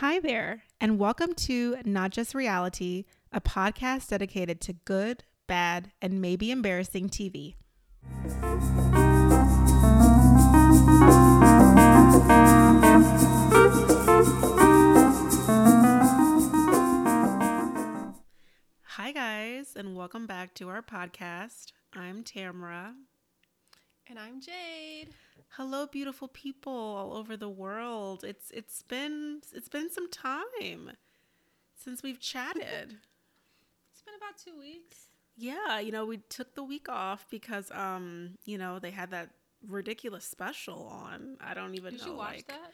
Hi there, and welcome to Not Just Reality, a podcast dedicated to good, bad, and maybe embarrassing TV. Hi, guys, and welcome back to our podcast. I'm Tamara. And I'm Jade. Hello, beautiful people all over the world. It's it's been it's been some time since we've chatted. It's been about two weeks. yeah, you know, we took the week off because um, you know, they had that ridiculous special on. I don't even Did know you watch like that?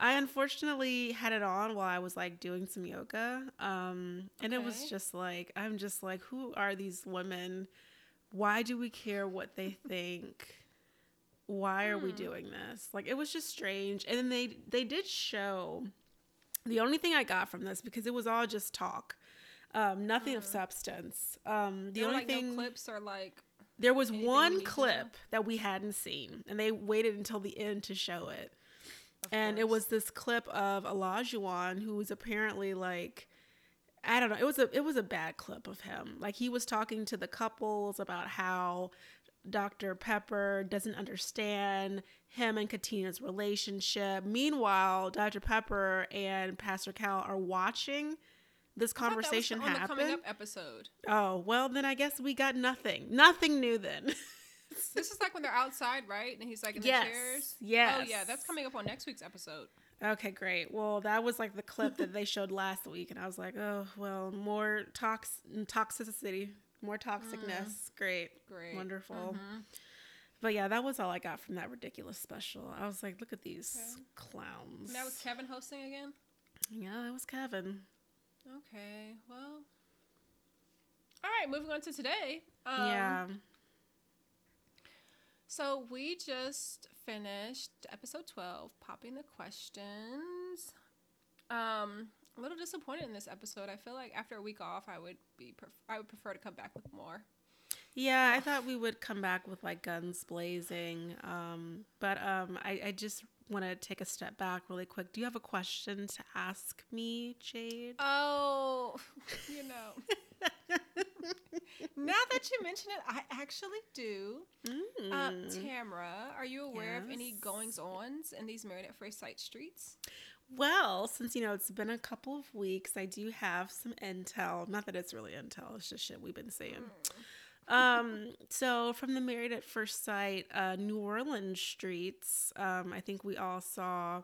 I unfortunately had it on while I was like doing some yoga. Um, and it was just like I'm just like who are these women? Why do we care what they think? Why are we Hmm. doing this? Like it was just strange. And then they they did show the only thing I got from this because it was all just talk. Um, nothing of substance. Um, the There only like thing no clips are like there was one need to know? clip that we hadn't seen, and they waited until the end to show it. of and it was this clip of Olajuwon, who was apparently like, I don't know, it was a it was a bad clip of him. Like he was talking to the couples about how Dr. Pepper doesn't understand him and Katina's relationship. Meanwhile, Dr. Pepper and Pastor Cal are watching this I that was conversation on the coming happen. up episode. Oh, well, then I guess we got nothing. Nothing new then. This is like when they're outside, right? And he's like in Yes, the chairs. Oh, yes. Oh yeah, that's coming up on next week's episode. Okay, great. Well, that was like the clip that they showed last week, and I was like, oh, well, more tox- toxicity, more toxicness. Great. Great. Wonderful. Mhm. But yeah, that was all I got from that ridiculous special. I was like, look at these Okay. clowns. And that was Kevin hosting again. yeah, that was Kevin. Okay, well. All right, moving on to today. Um, yeah. So we just finished episode 12, popping the questions. Um, a little disappointed in this episode. I feel like after a week off, I would be pref- I would prefer to come back with more. Yeah, I thought we would come back with like guns blazing. Um, but um, I, I just want to take a step back really quick. Do you have a question to ask me, Jade? Oh, you know. now that you mention it, I actually do. Uh, Mm. Tamara, are you aware of any goings ons in these Married at First Sight streets? Well, since you know it's been a couple of weeks, I do have some intel. Not that it's really intel; it's just shit we've been saying. Um, so from the Married at First Sight, uh, New Orleans streets, um, I think we all saw.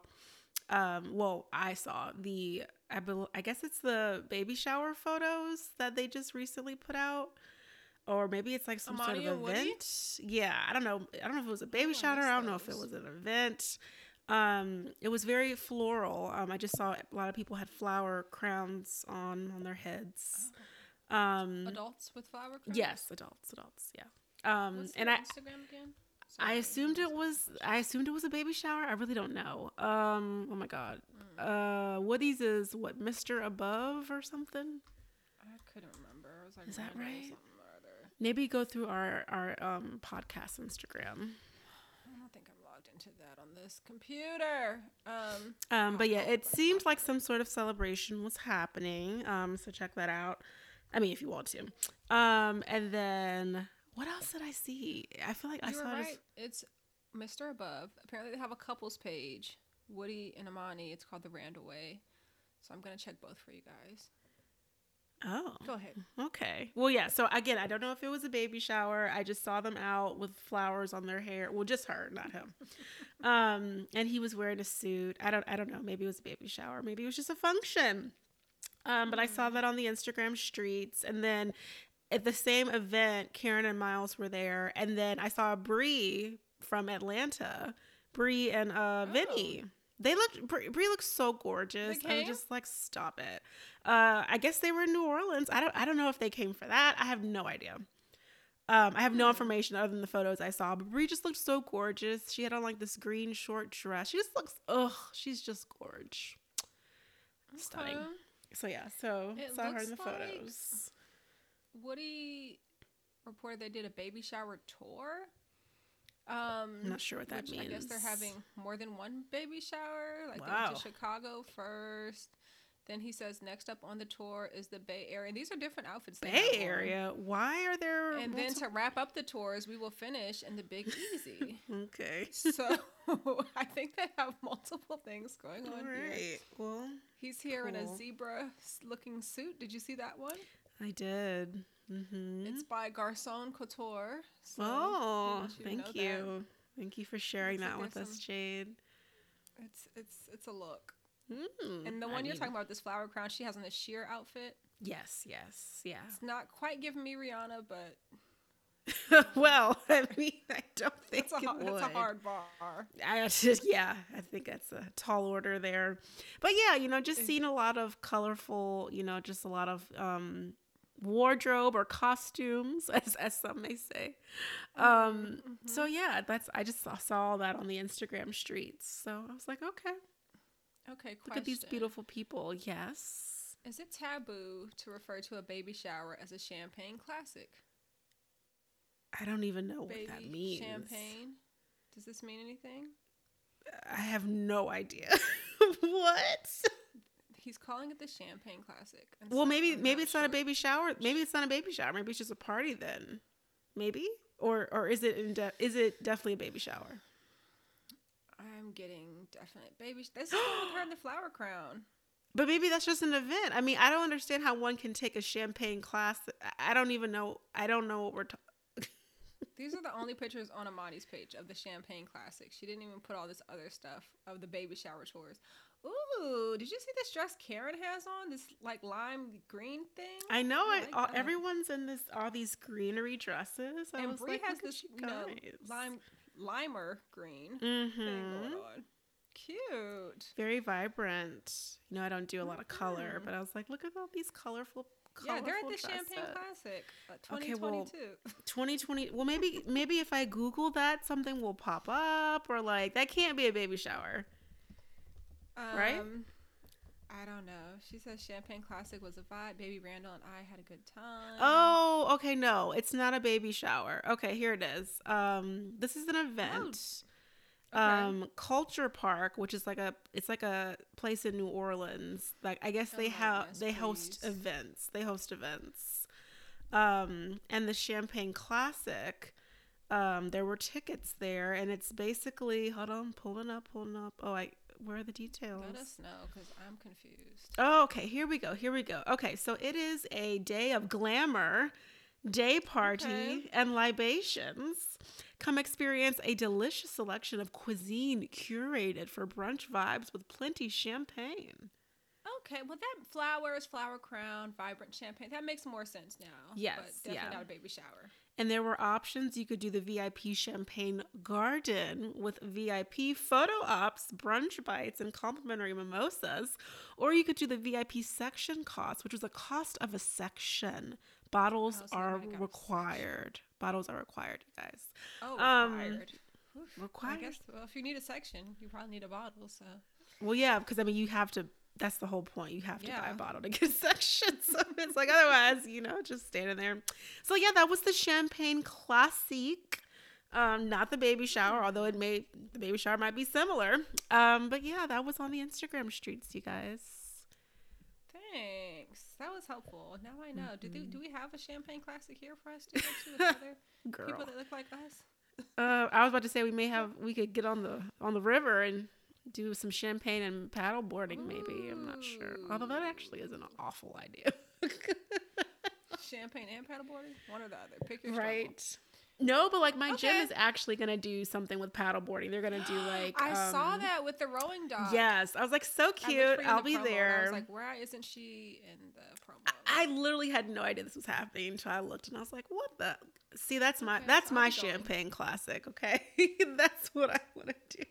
Um, well, I saw the. I, bel I guess it's the baby shower photos that they just recently put out, or maybe it's like some sort of and Woody? event. Yeah, I don't know. I don't know if it was a baby Oh, shower. I don't know if it was an event. Um, it was very floral. Um, I just saw a lot of people had flower crowns on on their heads. Um, Adults with flower crowns? yes, adults, adults, yeah. Um, What's and I Instagram again? I Sorry, assumed I'm it was I assumed it was a baby shower. I really don't know. Um, oh my god. Mm. Uh, Woody's is what Mr. Above or something. I couldn't remember. I was like, Is that right? something or other. Maybe go through our our um podcast Instagram. I don't think I'm logged into that on this computer. Um, Um, but yeah, it seemed like some sort of celebration was happening. Um, so check that out. I mean, if you want to. Um, and then what else did I see? I feel like I you were saw right. It's Mr. Above. Apparently, they have a couples page. Woody and Amani. It's called the Randall Way. So I'm gonna check both for you guys. Oh, Go ahead. okay. Well, yeah. So again, I don't know if it was a baby shower. I just saw them out with flowers on their hair. Well, just her, not him. um, and he was wearing a suit. I don't. I don't know. Maybe it was a baby shower. Maybe it was just a function. Um, but I saw that on the Instagram streets, and then at the same event, Karen and Miles were there, and then I saw Bree from Atlanta, Bree and uh, Vinny. They looked Bree Bree looks so gorgeous. They I'm just like, stop it. Uh, I guess they were in New Orleans. I don't. I don't know if they came for that. I have no idea. Um, I have no Hmm. information other than the photos I saw. But Bree just looked so gorgeous. She had on like this green short dress. She just looks. Ugh, she's just gorge. Stunning. So yeah, so It saw her in the like- photos. Woody reported they did a baby shower tour. Um, I'm not sure what that means. I guess they're having more than one baby shower. Like they went to Chicago first. Then he says next up on the tour is the Bay Area. And these are different outfits. Bay. Area. Why are there? And then to wrap up the tours, we will finish in the Big Easy. okay. so I think they have multiple things going All on here. right. Well, He's here in a zebra looking suit. Did you see that one? I did. Mm-hmm. It's by Garcon Couture. So oh, you to know thank that. you. Thank you for sharing Looks that like with there's us, some- Jade. It's it's it's a look. Mm, And the I one you're mean, talking about, this flower crown, she has on this sheer outfit. Yes, yes, yeah. It's not quite giving me Rihanna, but well, I mean, I don't think it's a, it hard, would. it's a hard bar. I just, yeah, I think that's a tall order there. But yeah, you know, just seeing a lot of colorful, you know, just a lot of um wardrobe or costumes, as as some may say. Um Mhm, so yeah, that's I just saw, saw all that on the Instagram streets. So I was like, okay, Okay, question. look at these beautiful people. Yes. Is it taboo to refer to a baby shower as a champagne classic? I don't even know what that means. champagne. Does this mean anything? I have no idea. what? He's calling it the champagne classic. Well, maybe maybe it's not a baby shower. Maybe it's not a baby shower. Maybe it's just a party then. Maybe or or is it in de- is it definitely a baby shower? I'm getting definite baby. Sh- this is one with her in the flower crown. But maybe that's just an event. I mean, I don't understand how one can take a champagne class. I- don't even know. I don't know what we're talking. These are the only pictures on Amani's page of the champagne classic. She didn't even put all this other stuff of the baby shower tours. Ooh, did you see this dress Karen has on? This like lime green thing. I know. I, like all, everyone's in this all these greenery dresses. I and Bree like, has this, you know, lime limer green Mm-hmm. going on. Cute. Very vibrant. You know, I don't do a lot of color, Mhm. but I was like, look at all these colorful. Colors. Yeah, they're at the Champagne. Classic, uh, Okay, well, 2020 well maybe maybe if i google that something will pop up or like that can't be a baby shower right? Um, I don't know. She says Champagne Classic was a vibe. Baby Randall and I had a good time. oh okay no it's not a baby shower okay here it is um this is an event Okay. um culture park which is like a it's like a place in new orleans like i guess Oh they have they host please. events they host events um and the champagne classic um there were tickets there and it's basically hold on pulling up pulling up oh i where are the details Let us know because I'm confused. Oh, okay. Here we go. Here we go. Okay, so it is a day of glamour, day party, Okay. and libations. Come experience a delicious selection of cuisine curated for brunch vibes with plenty champagne. Okay, well that flowers, flower crown, vibrant champagne. That makes more sense now. Yes, but definitely yeah. not a baby shower. And there were options. You could do the VIP champagne garden with VIP photo ops, brunch bites, and complimentary mimosas. Or you could do the VIP section cost, which was a cost of a section. Bottles Oh, so are required. Bottles are required, you guys. Oh, Um, required. Oof, required. I guess. Well, if you need a section, you probably need a bottle. So Well, yeah, because I mean, you have to. That's the whole point. You have to buy a bottle to get section. So it's like otherwise, you know, just standing there. So yeah, that was the Champagne classic. Um, not the baby shower, although it may the baby shower might be similar. Um, but yeah, that was on the Instagram streets, you guys. thanks. That was helpful. Now I know. Do they, Mm-hmm. do we have a champagne classic here for us to go to with other Girl, people that look like us? uh, I was about to say we may have we could get on the on the river and do some champagne and paddle boarding. Maybe I'm not sure. Although that actually is an awful idea. Champagne and paddleboarding? One or the other. Pick your struggle. right. No, but like my gym is actually gonna do something with paddleboarding. They're gonna do like I saw um, that with the rowing dog. Yes, I was like so I cute. I'll the be and I there. was like, why isn't she in the promo? I literally had no idea this was happening until I looked and I was like, "What the?" See, that's my Okay, that's I'll my champagne classic. Okay, that's what I want to do.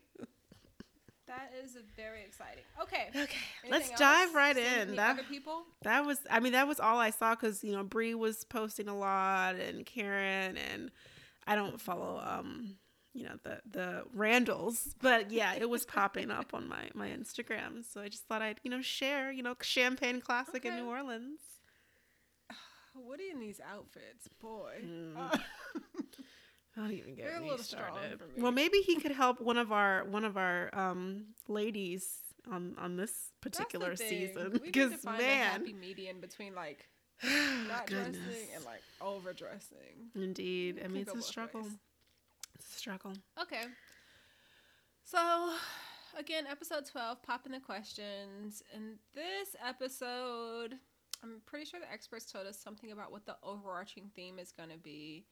That is very exciting. Okay. Okay, let's Anything dive right Seeing in. That other people? that was, I mean, that was all I saw because you know Bree was posting a lot and Karen and I don't follow um you know the the Randalls, but yeah, it was popping up on my my Instagram. So I just thought I'd you know share you know champagne classic in New Orleans. Woody in these outfits, boy. Mm. Uh, Don't even get a me started. Well, maybe he could help one of our one of our um ladies on on this particular That's the thing. season we need to because find a man, happy median between like not goodness. dressing and like overdressing. Indeed, I mean it's a struggle. ways. It's a struggle. Okay. So, again, episode 12, popping the questions. In this episode, I'm pretty sure the experts told us something about what the overarching theme is going to be.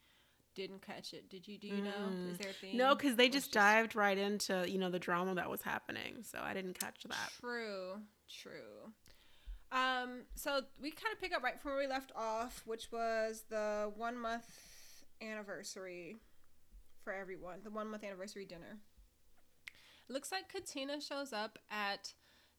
Didn't catch it. Did you? Do you know? Mm. Is there a theme? No, because they it's just dived right into you know the drama that was happening, so I didn't catch that. True, true. Um, so we kind of pick up right from where we left off, which was the one month anniversary for everyone, the one month anniversary dinner. Looks like Katina shows up at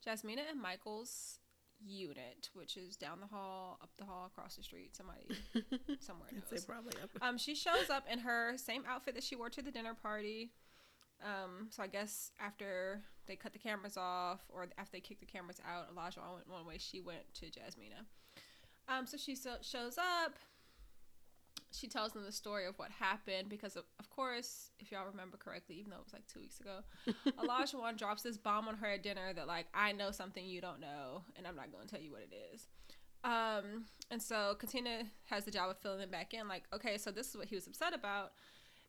Jasmina and Michael's unit, which is down the hall, up the hall, across the street. Somebody somewhere knows. probably up. Um, she shows up in her same outfit that she wore to the dinner party. Um, so I guess after they cut the cameras off, or after they kicked the cameras out, Elijah went one way. She went to Jasmina. Um, so she so- shows up. She tells them the story of what happened because, of, of course, if y'all remember correctly, even though it was like two weeks ago, Olajuwon drops this bomb on her at dinner that like I know something you don't know, and I'm not going to tell you what it is. Um, and so Katina has the job of filling it back in, like, okay, so this is what he was upset about.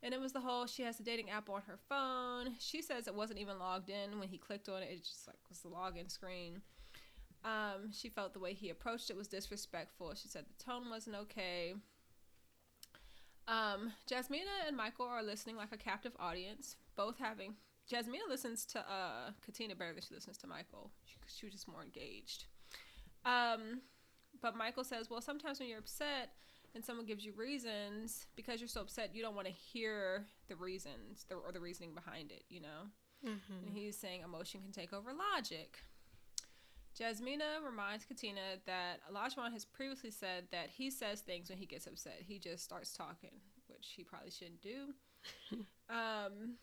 And it was the whole she has the dating app on her phone. She says it wasn't even logged in when he clicked on it. It just like was the login screen. Um, she felt the way he approached it was disrespectful. She said the tone wasn't okay. Um, Jasmina and Michael are listening like a captive audience, both having. Jasmina listens to uh, Katina better than she listens to Michael. She, she was just more engaged. Um, but Michael says, well, sometimes when you're upset and someone gives you reasons, because you're so upset, you don't want to hear the reasons the, or the reasoning behind it, you know? Mm-hmm. And he's saying emotion can take over logic. Jasmina reminds Katina that Olajuwon has previously said that he says things when he gets upset. He just starts talking, which he probably shouldn't do. um,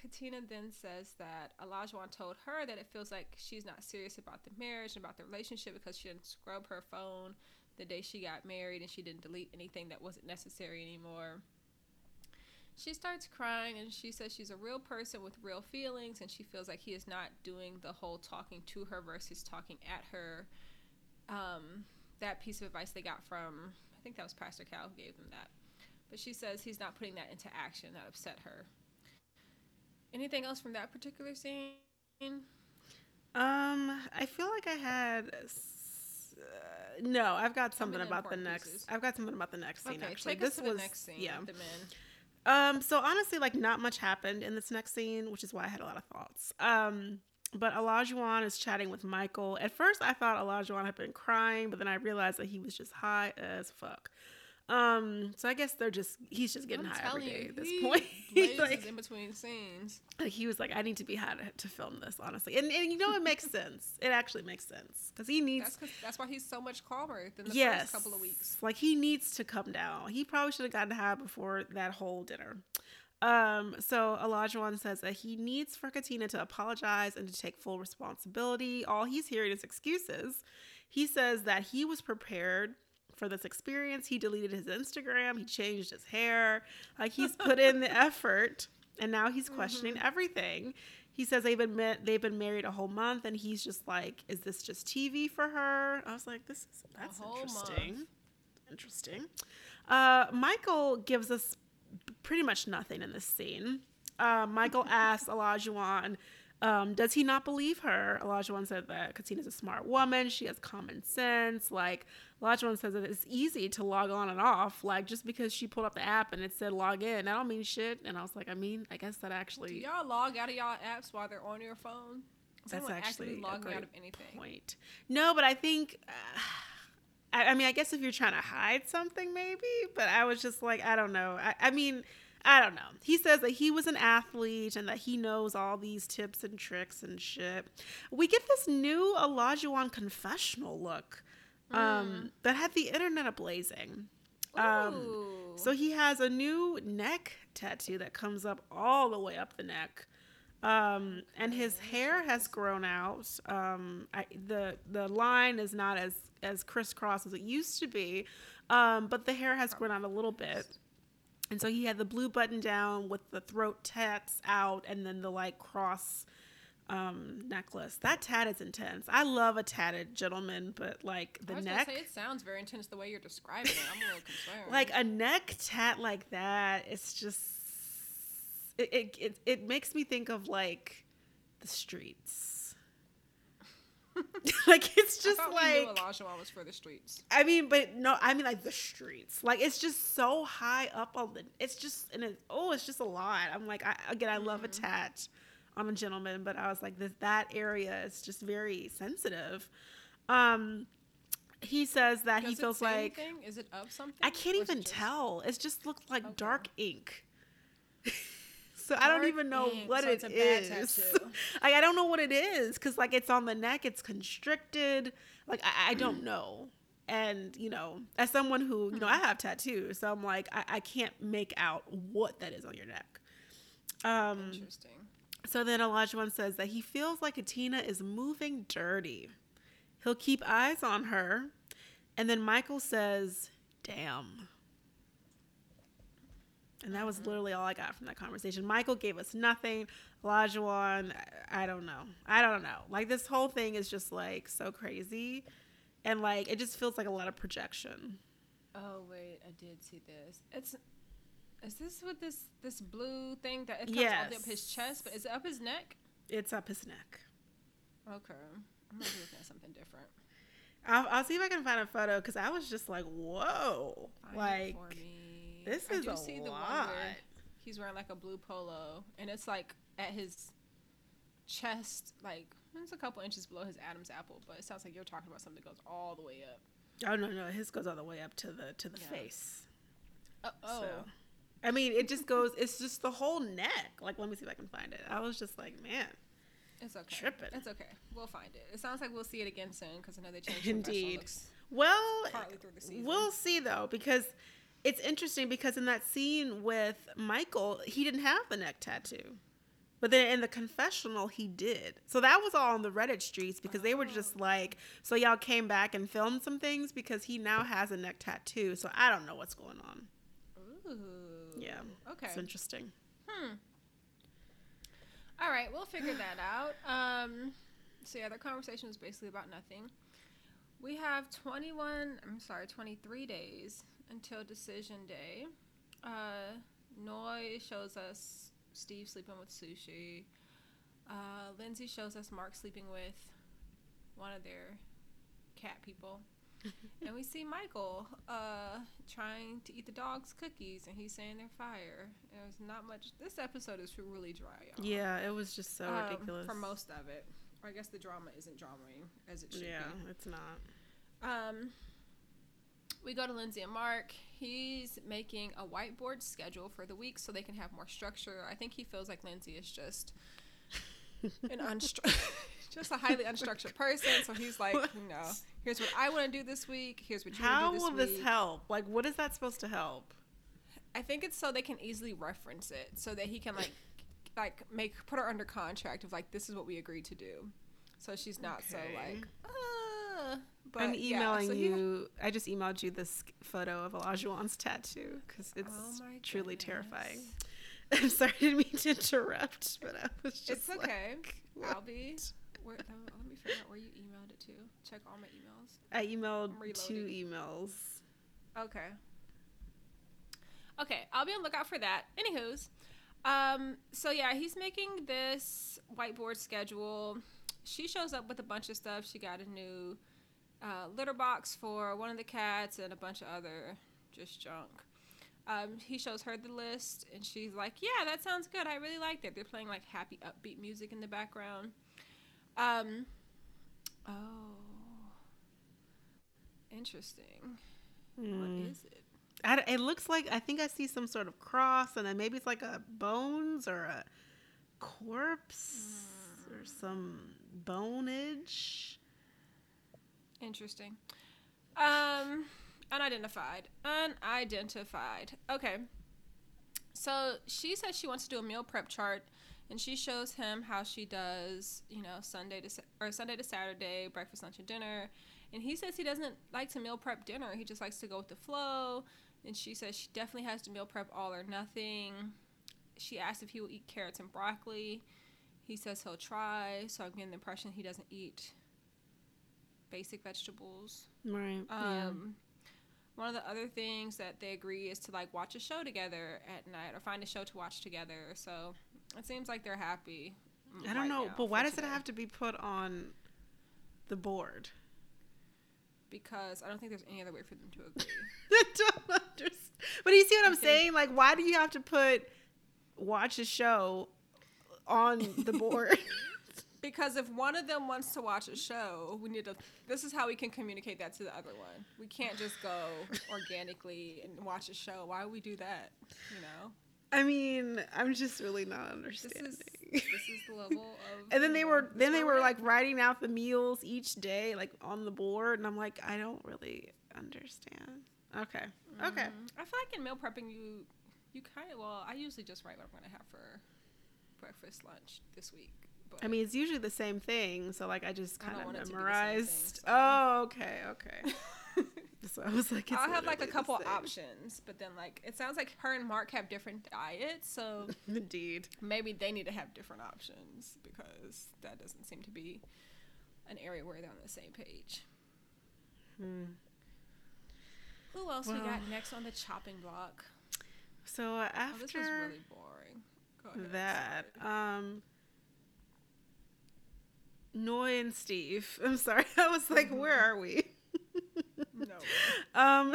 Katina then says that Olajuwon told her that it feels like she's not serious about the marriage and about the relationship because she didn't scrub her phone the day she got married and she didn't delete anything that wasn't necessary anymore. She starts crying and she says she's a real person with real feelings and she feels like he is not doing the whole talking to her versus talking at her. Um, that piece of advice they got from, I think that was Pastor Cal who gave them that. But she says he's not putting that into action. That upset her. Anything else from that particular scene? Um, I feel like I had. Uh, no, I've got something about the next. pieces. I've got something about the next scene. Okay, actually, this us to the was next scene. yeah. The men. Um, so honestly, like not much happened in this next scene, which is why I had a lot of thoughts. Um, but Olajuwon is chatting with Michael. At first, I thought Olajuwon had been crying, but then I realized that he was just high as fuck. Um, so I guess they're just he's just getting I'm high every day you, at this point. He's like, in between scenes. like, he was like, I need to be high to, to film this, honestly. And, and you know, it makes sense. It actually makes sense because he needs That's 'cause- that's why he's so much calmer than the yes, first couple of weeks. Like he needs to come down. He probably should have gotten high before that whole dinner. Um, so Olajuwon says that he needs for Katina to apologize and to take full responsibility. All he's hearing is excuses. He says that he was prepared for this experience. He deleted his Instagram. He changed his hair. Like he's put in the effort, and now he's questioning everything. He says they've been ma- they've been married a whole month, and he's just like, "Is this just TV for her?" I was like, "This is that's interesting." month. Interesting. Uh, Michael gives us pretty much nothing in this scene. Uh, Michael asks Olajuwon, um, does he not believe her? Olajuwon said that Katina's a smart woman. She has common sense. Like, Olajuwon says that it's easy to log on and off. Like, just because she pulled up the app and it said log in, that don't mean shit. And I was like, I mean, I guess that Do actually y'all log out of y'all apps while they're on your phone? That's actually actively a logging great out of anything. point. No, but I think, uh, I, I mean, I guess if you're trying to hide something, maybe. But I was just like, I don't know. I, I mean, I don't know. He says that he was an athlete and that he knows all these tips and tricks and shit. We get this new Olajuwon confessional look um, that had the internet ablazing. Um, so he has a new neck tattoo that comes up all the way up the neck. Um, and his hair has grown out. Um, I, the the line is not as as crisscross as it used to be, um, but the hair has grown out a little bit. And so he had the blue button down with the throat tats out, and then the like cross um necklace. That tat is intense. I love a tatted gentleman, but like the I was neck gonna say it sounds very intense the way you're describing it. I'm a little concerned. like a neck tat like that it's just it, it it it makes me think of like the streets like it's I just we like knew Olajuwon was for the streets. I mean, but no, I mean like the streets. Like it's just so high up on the. It's just and it. Oh, it's just a lot. I'm like, I, again, I love a Mm-hmm. tat on a gentleman, but I was like, this that area is just very sensitive. Um, he says that he Does it feels like anything? Is it of something? I can't is it even just- tell. It just looked like Okay. dark ink. so I don't even know ink, what so it is. like I don't know what it is because like it's on the neck, it's constricted. Like I, I don't know. And you know, as someone who you know, I have tattoos, so I'm like I, I can't make out what that is on your neck. Um, Interesting. So then Olajuwon says that he feels like Katina is moving dirty. He'll keep eyes on her. And then Michael says, damn. And that was mm-hmm. literally all I got from that conversation. Michael gave us nothing. Olajuwon, I, I don't know. I don't know. Like this whole thing is just like so crazy. And like it just feels like a lot of projection. Oh wait, I did see this. It's is this with this this blue thing that it comes all the way up his chest, but is it up his neck? It's up his neck. Okay, I'm gonna be looking at something different. I'll, I'll see if I can find a photo because I was just like, whoa. Find like, this I is do a see the one lot. where he's wearing like a blue polo, and it's like at his chest, like it's a couple inches below his Adam's apple. But it sounds like you're talking about something that goes all the way up. Oh no, no, his goes all the way up to the to the Yeah. face. Uh, oh, So, I mean, it just goes. It's just the whole neck. Like, let me see if I can find it. I was just like, man, it's okay. tripping. It's okay. We'll find it. It sounds like we'll see it again soon because I know they changed Indeed. Well, partly through the season. we'll see though because it's interesting because in that scene with Michael, he didn't have the neck tattoo. But then in the confessional, he did. So that was all on the Reddit streets because they were oh. just like, so y'all came back and filmed some things because he now has a neck tattoo. So I don't know what's going on. Ooh. Yeah. Okay. It's interesting. Hmm. All right, we'll figure that out. Um, so yeah, the conversation was basically about nothing. We have 21, I'm sorry, 23 days until decision day. Uh, Noi shows us Steve sleeping with Sushi. Uh, Lindsay shows us Mark sleeping with one of their cat people. and we see Michael uh, trying to eat the dog's cookies, and he's saying they're fire. There's not much. This episode is really dry, y'all. Yeah, it was just so Um, ridiculous. for most of it. Or I guess the drama isn't dramaing as it should Yeah, be. Yeah, it's not. Um, we go to Lindsay and Mark. He's making a whiteboard schedule for the week so they can have more structure. I think he feels like Lindsay is just an unstru- just a highly unstructured person. So he's like, you know, here's what I want to do this week. Here's what you How want to do How will this this help? Like, what is that supposed to help? I think it's so they can easily reference it, so that he can like, like make put her under contract of like this is what we agreed to do. So she's not so like. Uh, but I'm yeah, emailing so he- you. I just emailed you this photo of Olajuwon's tattoo because it's Oh truly terrifying. I'm sorry, I didn't mean to interrupt, but I was just. It's okay. like, I'll be. Where, no, let me figure out where you emailed it to. Check all my emails. I emailed two emails. Okay. Okay, I'll be on lookout for that. Anywho's, um, so yeah, he's making this whiteboard schedule. She shows up with a bunch of stuff. She got a new uh, litter box for one of the cats and a bunch of other just junk. Um, he shows her the list, and she's like, "Yeah, that sounds good. I really liked it." They're playing like happy, upbeat music in the background. Um, oh, interesting. Hmm. What is it? I it looks like I think I see some sort of cross, and then maybe it's like a bones or a corpse or some boneage. Interesting. Um, unidentified. Unidentified. Okay. So she says she wants to do a meal prep chart, and she shows him how she does, you know, Sunday to or Sunday to Saturday, breakfast, lunch, and dinner. And he says he doesn't like to meal prep dinner. He just likes to go with the flow. And she says she definitely has to meal prep all or nothing. She asks if he will eat carrots and broccoli. he says he'll try, so I'm getting the impression he doesn't eat basic vegetables. Right. Um, one of the other things that they agree is to like watch a show together at night or find a show to watch together. So it seems like they're happy. Mm, I don't right know, but why does it have to be put on the board? Because I don't think there's any other way for them to agree. I don't understand. But you see what I'm saying? Like, why do you have to put watch a show on the board? because if one of them wants to watch a show, we need to. This is how we can communicate that to the other one. We can't just go organically and watch a show. Why would we do that? You know, I mean, I'm just really not understanding. this understanding. is this is the level of. and then they were then they were we're like writing out the meals each day like on the board and I'm like I don't really understand. Okay. Okay. Mhm. I feel like in meal prepping, you you kind of well. I usually just write what I'm gonna have for breakfast, lunch this week. But I mean, it's usually the same thing, so like I just kind of want it to be the same thing, memorized. so- Oh, okay, okay. so I was like, I'll have like a couple options, but then like it sounds like her and Mark have different diets, so Indeed. maybe they need to have different options because that doesn't seem to be an area where they're on the same page. Hmm. Who else we got next on the chopping block? So uh, Oh, this was really boring. Go ahead, that, sorry. um, Noi and Steve. I'm sorry. I was like, Mm-hmm. where are we? Um,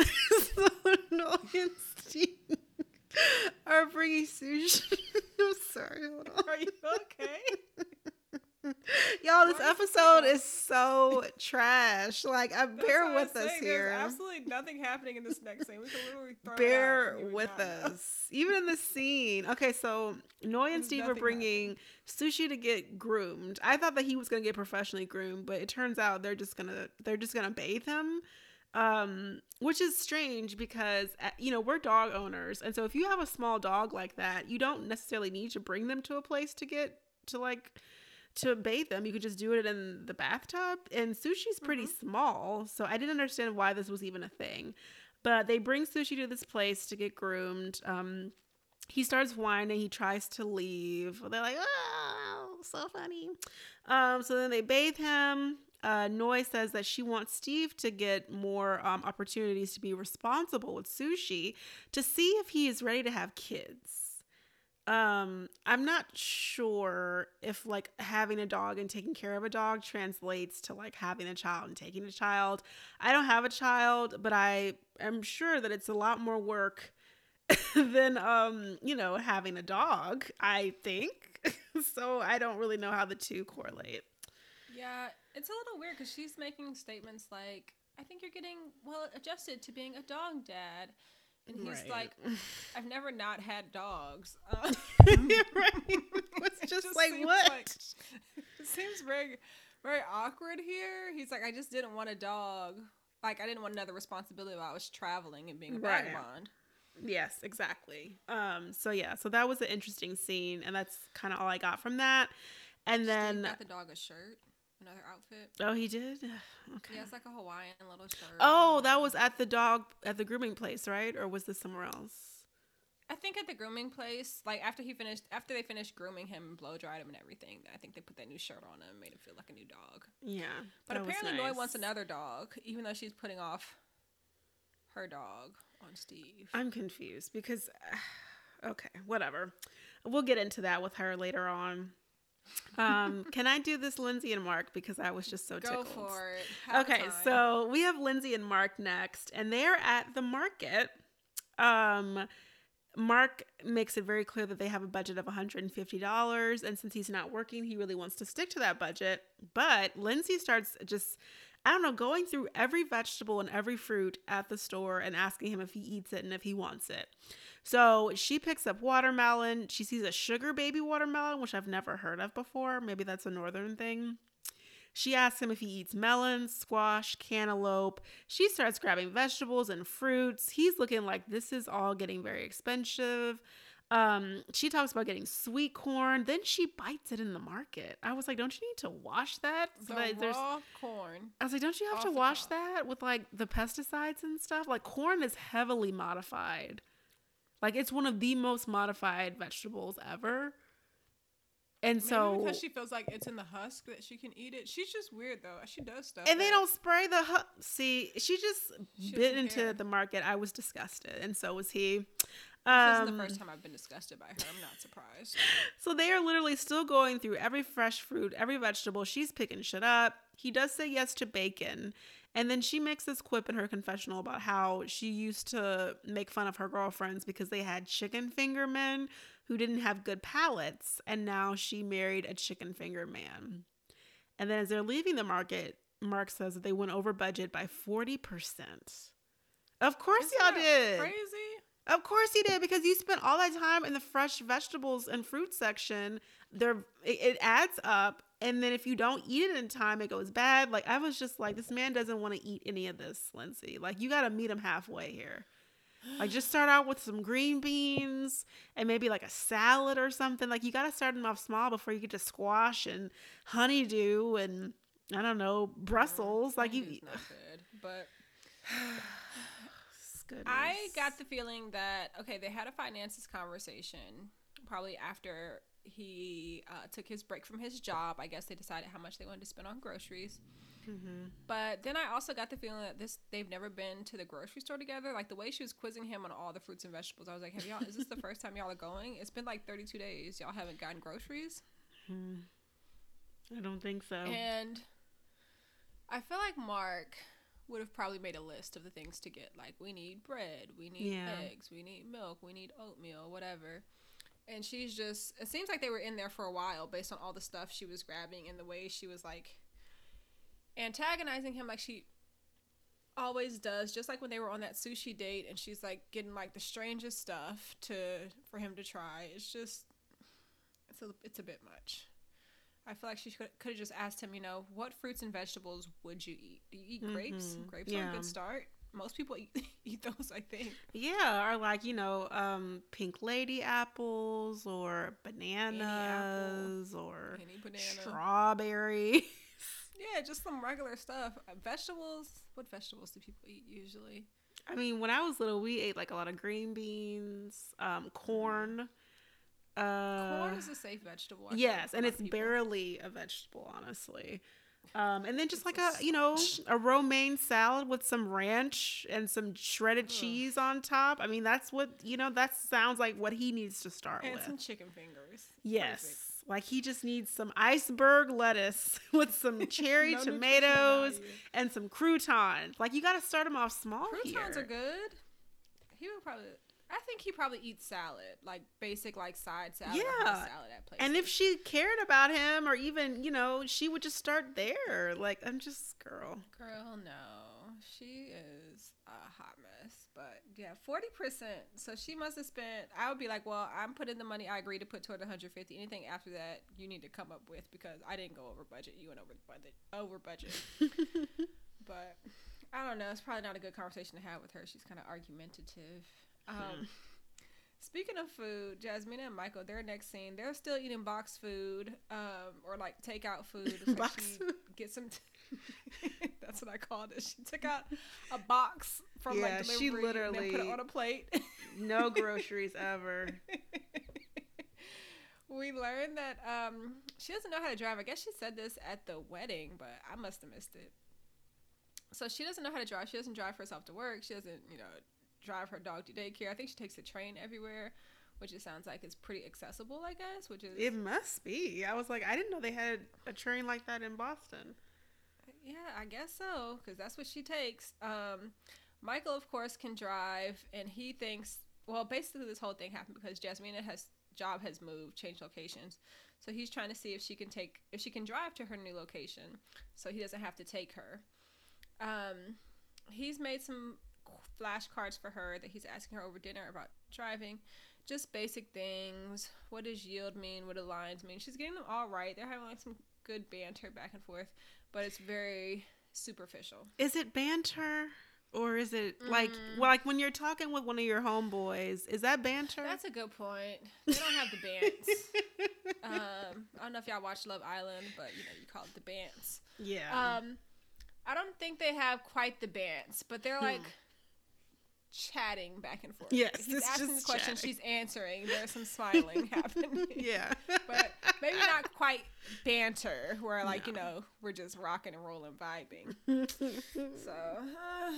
so Noi and Steve are bringing sushi. I'm sorry. Hold on. Are you okay? Y'all, this Why are you episode is so trash. Like, That's bear with us saying, here. There's absolutely nothing happening in this next scene. We can literally throw it out Bear and you would with not know. us. Even in the scene. Okay, so Noi and There's Steve are bringing sushi to get groomed. I thought that he was gonna get professionally groomed, but it turns out they're just gonna they're just gonna bathe him. Um, which is strange because uh, you know we're dog owners, and so if you have a small dog like that, you don't necessarily need to bring them to a place to get to like to bathe them. You could just do it in the bathtub. And sushi's pretty small, so I didn't understand why this was even a thing. But they bring sushi to this place to get groomed. Um, he starts whining. He tries to leave. They're like, "Oh, so funny." Um, so then they bathe him. Uh, Noi says that she wants Steve to get more um, opportunities to be responsible with sushi to see if he is ready to have kids. Um, I'm not sure if like having a dog and taking care of a dog translates to like having a child and taking a child. I don't have a child, but I am sure that it's a lot more work than um, you know, having a dog, I think. so I don't really know how the two correlate. Yeah, it's a little weird because she's making statements like, "I think you're getting well adjusted to being a dog dad," and he's Right. like, "I've never not had dogs." Uh, right. It's it just, like what? like- it seems very, very awkward here. He's like, "I just didn't want a dog. Like, I didn't want another responsibility while I was traveling and being a Right. vagabond." Yes, exactly. Um, so yeah, so that was an interesting scene, and that's kind of all I got from that. And Steve then, got the dog a shirt, another outfit. oh, he did. Okay. Yeah, it's like a Hawaiian little shirt. Oh, that was um, at the dog at the grooming place, right? Or was this somewhere else? I think at the grooming place, like after he finished, after they finished grooming him and blow dried him and everything, I think they put that new shirt on him, made him feel like a new dog. Yeah. But apparently, Noi nice. wants another dog, even though she's putting off her dog on Steve. I'm confused because, okay, whatever. We'll get into that with her later on. Um, can I do this, Lindsay and Mark? Because I was just so Go tickled. for it. Have okay, time. so we have Lindsay and Mark next, and they're at the market. Um, Mark makes it very clear that they have a budget of $150, and since he's not working, he really wants to stick to that budget. But Lindsay starts just, I don't know, going through every vegetable and every fruit at the store and asking him if he eats it and if he wants it. So she picks up watermelon. She sees a sugar baby watermelon, which I've never heard of before. Maybe that's a northern thing. She asks him if he eats melons, squash, cantaloupe. She starts grabbing vegetables and fruits. He's looking like this is all getting very expensive. Um, she talks about getting sweet corn. Then she bites it in the market. I was like, don't you need to wash that? the there's- raw corn. I was like, don't you have to wash that with like the pesticides and stuff? Like corn is heavily modified. Like it's one of the most modified vegetables ever. And Maybe so because she feels like it's in the husk that she can eat it. She's just weird though. She does stuff. and they don't spray the hu- see she just She bit into care. the market i was disgusted and so was he This um, isn't the first time I've been disgusted by her. I'm not surprised. so they are literally still going through every fresh fruit every vegetable. She's picking shit up. He does say yes to bacon. And then she makes this quip in her confessional about how she used to make fun of her girlfriends because they had chicken finger men who didn't have good palates. And now she married a chicken finger man. And then as they're leaving the market mark says that they went over budget by 40% of course Isn't y'all that did. Crazy. Of course he did because you spent all that time in the fresh vegetables and fruit section. There, it, it adds up, and then if you don't eat it in time, it goes bad. Like I was just like, this man doesn't want to eat any of this, Lindsay. Like you got to meet him halfway here. Like just start out with some green beans and maybe like a salad or something. Like you got to start him off small before you get to squash and honeydew and I don't know Brussels. Like you, not good, but Goodness. I got the feeling that okay, they had a finances conversation probably after he uh, took his break from his job. I guess they decided how much they wanted to spend on groceries. Mhm. But then I also got the feeling that this they've never been to the grocery store together. Like the way she was quizzing him on all the fruits and vegetables, I was like, "Have y'all? Is this the first time y'all are going? It's been like 32 days. Y'all haven't gotten groceries." I don't think so. And I feel like Mark would have probably made a list of the things to get. Like, we need bread, we need Yeah. eggs, we need milk, we need oatmeal, whatever. And she's just, it seems like they were in there for a while based on all the stuff she was grabbing and the way she was like antagonizing him, like she always does. Just like when they were on that sushi date and she's like getting like the strangest stuff to for him to try. It's just, it's a, it's a bit much. I feel like she could could have just asked him, you know, what fruits and vegetables would you eat? Do you eat grapes? Mhm, Grapes are a good start. Most people eat, eat those, I think. Yeah, or like, you know, um, pink lady apples or bananas or Any banana. strawberry. Yeah, just some regular stuff. Uh, vegetables. What vegetables do people eat usually? I mean, when I was little, we ate like a lot of green beans, um, corn. Uh, Corn is a safe vegetable. I yes, and it's people. barely a vegetable, honestly. Um, and then just like a a, you know, a romaine salad with some ranch and some shredded Ugh. cheese on top. I mean, that's what, you know, that sounds like what he needs to start and with. some chicken fingers. Yes. Perfect. Like he just needs some iceberg lettuce with some cherry No tomatoes and some croutons. Like you got to start him off small Croutons here. are good. He would probably. I think he probably eats salad, like basic, like side salad. Yeah. salad at places. And if she cared about him or even, you know, she would just start there. Like I'm just girl. Girl, no. She is a hot mess. But yeah, 40%. So she must have spent, I would be like, well, I'm putting the money I agreed to put toward 150. Anything after that, you need to come up with because I didn't go over budget. You went over budget. Over budget. but I don't know. It's probably not a good conversation to have with her. She's kind of argumentative. Um, Speaking of food, Jasmina and Michael, their next scene, they're still eating box food, um, or like takeout food. It's like Box she food. Get some. that's what I called it. She took out a box from Yeah, like she literally and then put it on a plate. no groceries ever. we learned that um, she doesn't know how to drive. I guess she said this at the wedding, but I must have missed it. So she doesn't know how to drive. She doesn't drive herself to work. She doesn't, you know, drive her dog to daycare. I think she takes the train everywhere, which it sounds like is pretty accessible. I guess, which is It must be. I was like, I didn't know they had a train like that in Boston. Yeah, I guess so, because that's what she takes. Um, Michael, of course, can drive, and he thinks. Well, basically, this whole thing happened because Jasmina has job has moved, changed locations, so he's trying to see if she can take if she can drive to her new location, so he doesn't have to take her. Um, he's made some flashcards for her that he's asking her over dinner about driving, just basic things. What does yield mean? What do lines mean? She's getting them all right. They're having like some good banter back and forth, but it's very superficial. Is it banter? Or is it like Mm. well, like when you're talking with one of your homeboys? Is that banter? That's a good point. They don't have the bants. um, I don't know if y'all watch Love Island, but you know you call it the bants. yeah. Um, I don't think they have quite the bants, but they're like chatting back and forth. Yes, he's asking just the question, chatting. she's answering. There's some smiling happening. yeah. but maybe not quite banter, where like you know we're just rocking and rolling, vibing. so, uh,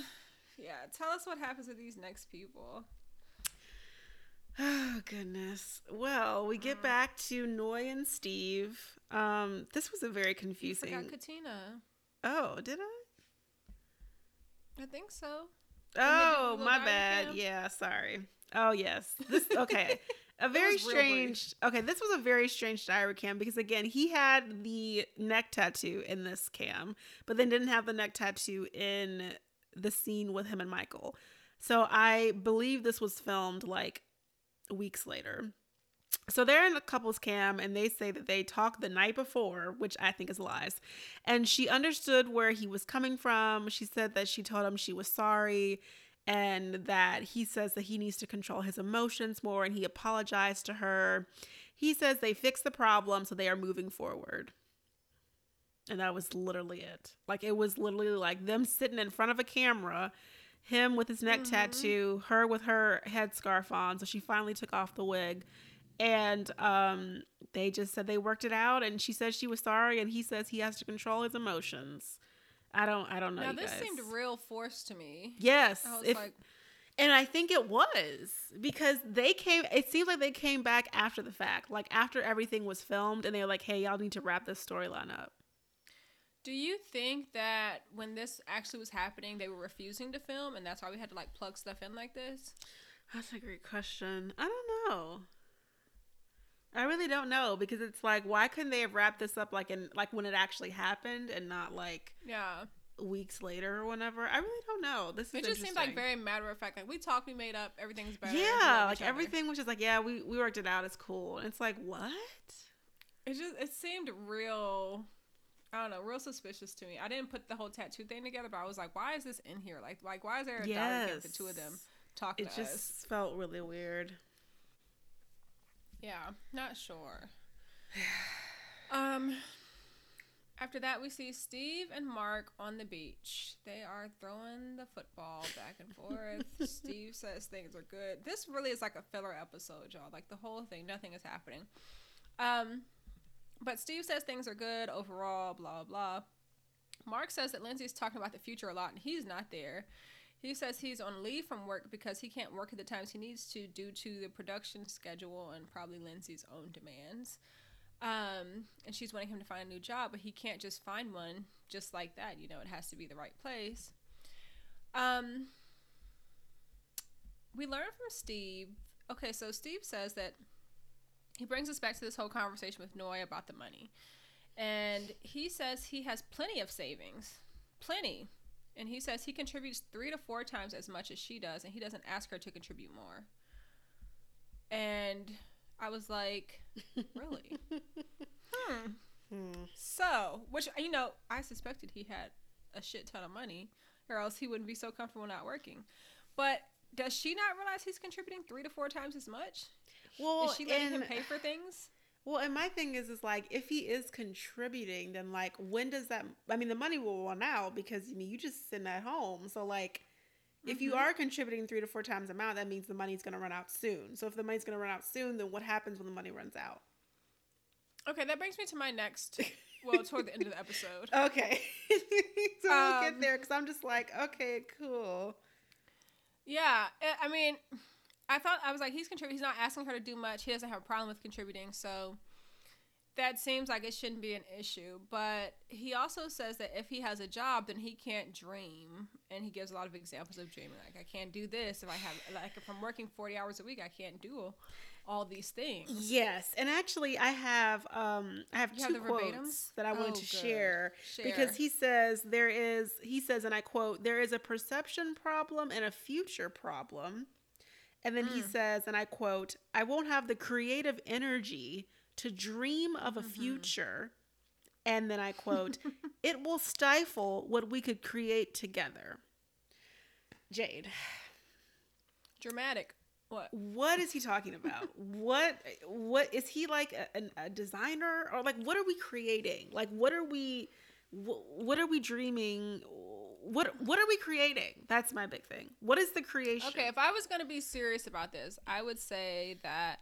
yeah, tell us what happens with these next people. Oh goodness. Well, we get back to Noi and Steve. Um, this was a very confusing. forgot Katina. Oh, did I? I think so. Oh, my bad. cam? Yeah, sorry. Oh yes. This okay. A very strange. Okay, this was a very strange diary cam because again, he had the neck tattoo in this cam, but then didn't have the neck tattoo in the scene with him and Michael. So I believe this was filmed like weeks later. So they're in a couple's cam and they say that they talked the night before, which I think is lies. And she understood where he was coming from. She said that she told him she was sorry and that he says that he needs to control his emotions more and he apologized to her. He says they fixed the problem so they are moving forward. And that was literally it. Like it was literally like them sitting in front of a camera, him with his neck mm-hmm. tattoo, her with her headscarf on. So she finally took off the wig. And um they just said they worked it out and she said she was sorry and he says he has to control his emotions. I don't I don't know. now this guys. seemed real forced to me. Yes. I was if- like, and I think it was because they came, it seems like they came back after the fact, like after everything was filmed, and they were like, hey, y'all need to wrap this storyline up. do you think that when this actually was happening, they were refusing to film, and that's why we had to like plug stuff in like this? That's a great question. I don't know. I really don't know because it's like, why couldn't they have wrapped this up like in like when it actually happened and not like Yeah, weeks later or whatever? I really don't know. This is it just seemed like very matter of fact. Like we talked, we made up, everything's better. yeah, like everything was just like, yeah, we we worked it out. It's cool. And it's like, what? It just it seemed real. I don't know, real suspicious to me. I didn't put the whole tattoo thing together, but I was like, why is this in here? Like, like why is there a diary cam, the two of them Yes. talking It to us? just felt really weird. Yeah, not sure. um, after that, we see Steve and Mark on the beach. They are throwing the football back and forth. Steve says things are good. This really is like a filler episode, y'all. Like the whole thing, nothing is happening. Um, but Steve says things are good overall. Blah blah. Mark says that Lindsay's talking about the future a lot, and he's not there. He says he's on leave from work because he can't work at the times he needs to due to the production schedule and probably Lindsay's own demands. Um, and she's wanting him to find a new job, but he can't just find one just like that. You know, it has to be the right place. Um, we learn from Steve. Okay, so Steve says that he brings us back to this whole conversation with Noi about the money. And he says he has plenty of savings. Plenty. And he says he contributes three to four times as much as she does, and he doesn't ask her to contribute more. And I was like, really? hmm. Hmm. So, which, you know, I suspected he had a shit ton of money, or else he wouldn't be so comfortable not working. But does she not realize he's contributing three to four times as much? Well, Is she letting him pay for things? Well, and my thing is, is like if he is contributing, then like when does that? I mean, the money will run out because I mean you just send that home. So like, if you Mhm. are contributing three to four times the amount, that means the money's going to run out soon. So if the money's going to run out soon, then what happens when the money runs out? Okay, that brings me to my next. Well, toward the end of the episode. Okay, so we'll Um, get there because I'm just like, okay, cool. Yeah, I- I mean, I thought I was like, he's contributing. He's not asking her to do much. He doesn't have a problem with contributing, so that seems like it shouldn't be an issue. But he also says that if he has a job, then he can't dream, and he gives a lot of examples of dreaming. Like, I can't do this if I have like if I'm working forty hours a week, I can't do all these things. Yes, and actually, I have um I have You have two the quotes verbatims? that I wanted Oh, to share. Share. because he says there is he says and i quote there is a perception problem and a future problem and then he Mm. says and i quote i won't have the creative energy to dream of a Mhm. future and then i quote it will stifle what we could create together jade dramatic. What? what is he talking about what what is he like a, a designer or like what are we creating like what are we what are we dreaming what what are we creating that's my big thing what is the creation Okay, if I was going to be serious about this, I would say that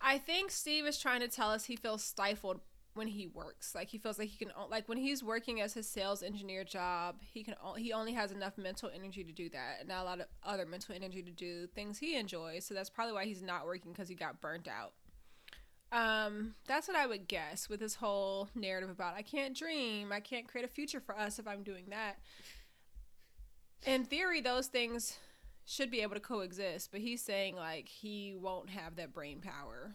I think Steve is trying to tell us he feels stifled when he works. Like he feels like he can like when he's working as his sales engineer job, he can he only has enough mental energy to do that, and not a lot of other mental energy to do things he enjoys. So that's probably why he's not working because he got burnt out. Um, that's what I would guess with this whole narrative about I can't dream, I can't create a future for us if I'm doing that. In theory, those things should be able to coexist, but he's saying like he won't have that brain power,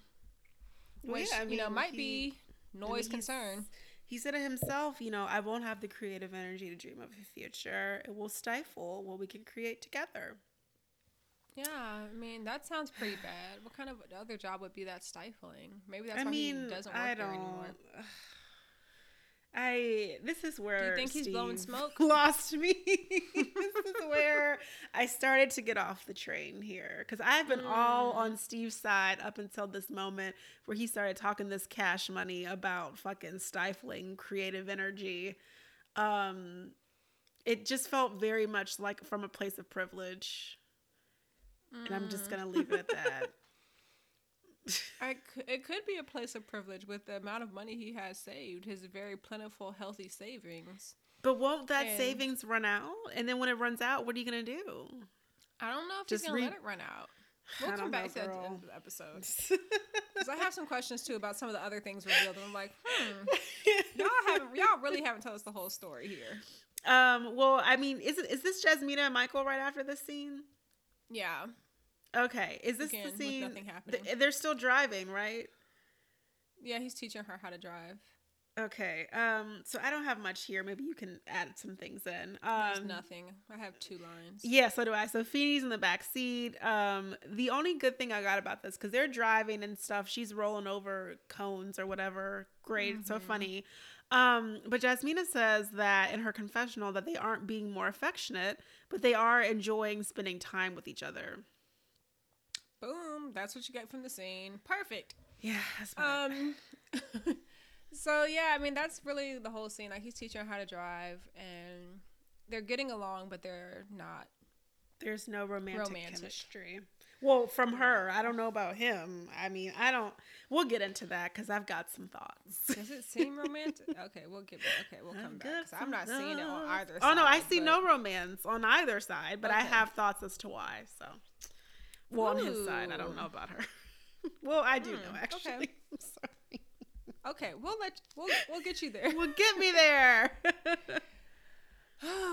Well, which yeah, I you know might he- be I noise mean, concern. He said it himself, you know, I won't have the creative energy to dream of a future. It will stifle what we can create together. Yeah, I mean that sounds pretty bad. What kind of other job would be that stifling? Maybe that's I why mean, he doesn't work I there don't. anymore. I this is where think he's blowing smoke? Lost me. this is where I started to get off the train here because I've been all Mm. on Steve's side up until this moment where he started talking this cash money about fucking stifling creative energy. Um, it just felt very much like from a place of privilege, and I'm just Mm. gonna leave it at that. I c- it could be a place of privilege with the amount of money he has saved, his very plentiful, healthy savings. But won't that And- savings run out? And then when it runs out, what are you gonna do? I don't know if Just he's gonna re- let it run out. We'll don't come back know, to that at the end of the episode because I have some questions too about some of the other things revealed, and I'm like, hmm, y'all haven't, y'all really haven't told us the whole story here. Um. Well, I mean, is it is this Jasmina and Michael right after this scene? Yeah, Okay. Is this Again, the scene? nothing th- they're still driving, right? yeah, he's teaching her how to drive. Okay. Um. So I don't have much here. Maybe you can add some things in. There's Um. nothing. I have two lines. Yeah, so do I. So Feeney's in the back seat. Um, the only good thing I got about this because they're driving and stuff, she's rolling over cones or whatever. Great, it's so funny. Um, but Jasmina says that in her confessional that they aren't being more affectionate, but they are enjoying spending time with each other. Boom. That's what you get from the scene. Perfect. Yeah, that's Um. so yeah, I mean that's really the whole scene. Like he's teaching her how to drive, and they're getting along, but they're not. there's no romantic, romantic. chemistry. Well, from her, I don't know about him. I mean, I don't. We'll get into that because I've got some thoughts. Does it seem romantic? Okay, we'll get. Okay, we'll come I've back because I'm not seeing it on either. Oh no, I see but- no romance on either side, but I have thoughts as to why. So, well, on his side, I don't know about her. well, I do Hmm, know actually. I'm sorry. Okay, we'll let we'll we'll get you there. we'll get me there.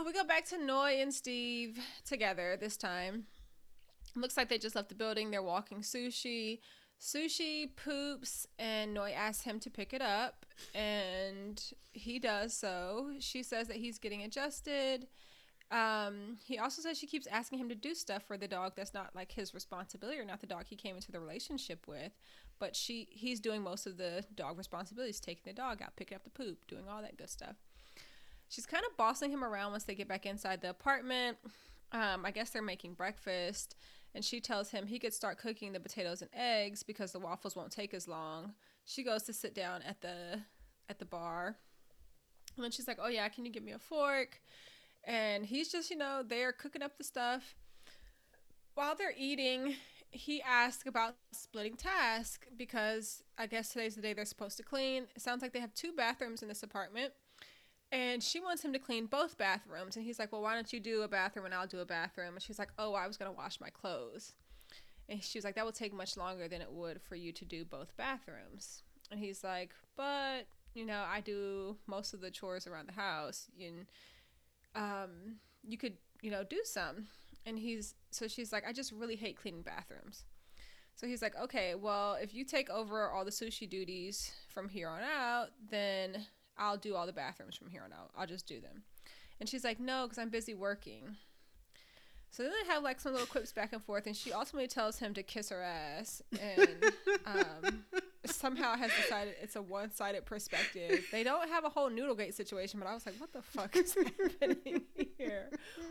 we go back to Noi and Steve together this time. Looks like they just left the building. They're walking sushi. Sushi poops, and Noi asks him to pick it up, and he does so. She says that he's getting adjusted. Um, he also says she keeps asking him to do stuff for the dog that's not like his responsibility or not the dog he came into the relationship with, but she he's doing most of the dog responsibilities, taking the dog out, picking up the poop, doing all that good stuff. She's kind of bossing him around once they get back inside the apartment. Um, I guess they're making breakfast, and she tells him he could start cooking the potatoes and eggs because the waffles won't take as long. She goes to sit down at the at the bar, and then she's like, "Oh yeah, can you give me a fork?" And he's just, you know, there cooking up the stuff. While they're eating, he asks about splitting tasks because I guess today's the day they're supposed to clean. It sounds like they have two bathrooms in this apartment. And she wants him to clean both bathrooms. And he's like, Well, why don't you do a bathroom and I'll do a bathroom? And she's like, Oh, I was going to wash my clothes. And she was like, That will take much longer than it would for you to do both bathrooms. And he's like, But, you know, I do most of the chores around the house. And um, you could, you know, do some. And he's, so she's like, I just really hate cleaning bathrooms. So he's like, okay, well, if you take over all the sushi duties from here on out, then I'll do all the bathrooms from here on out. I'll just do them. And she's like, no, because I'm busy working. So then they have like some little quips back and forth, and she ultimately tells him to kiss her ass, and um, somehow has decided it's a one-sided perspective. They don't have a whole Noodlegate situation, but I was like, what the fuck is happening here?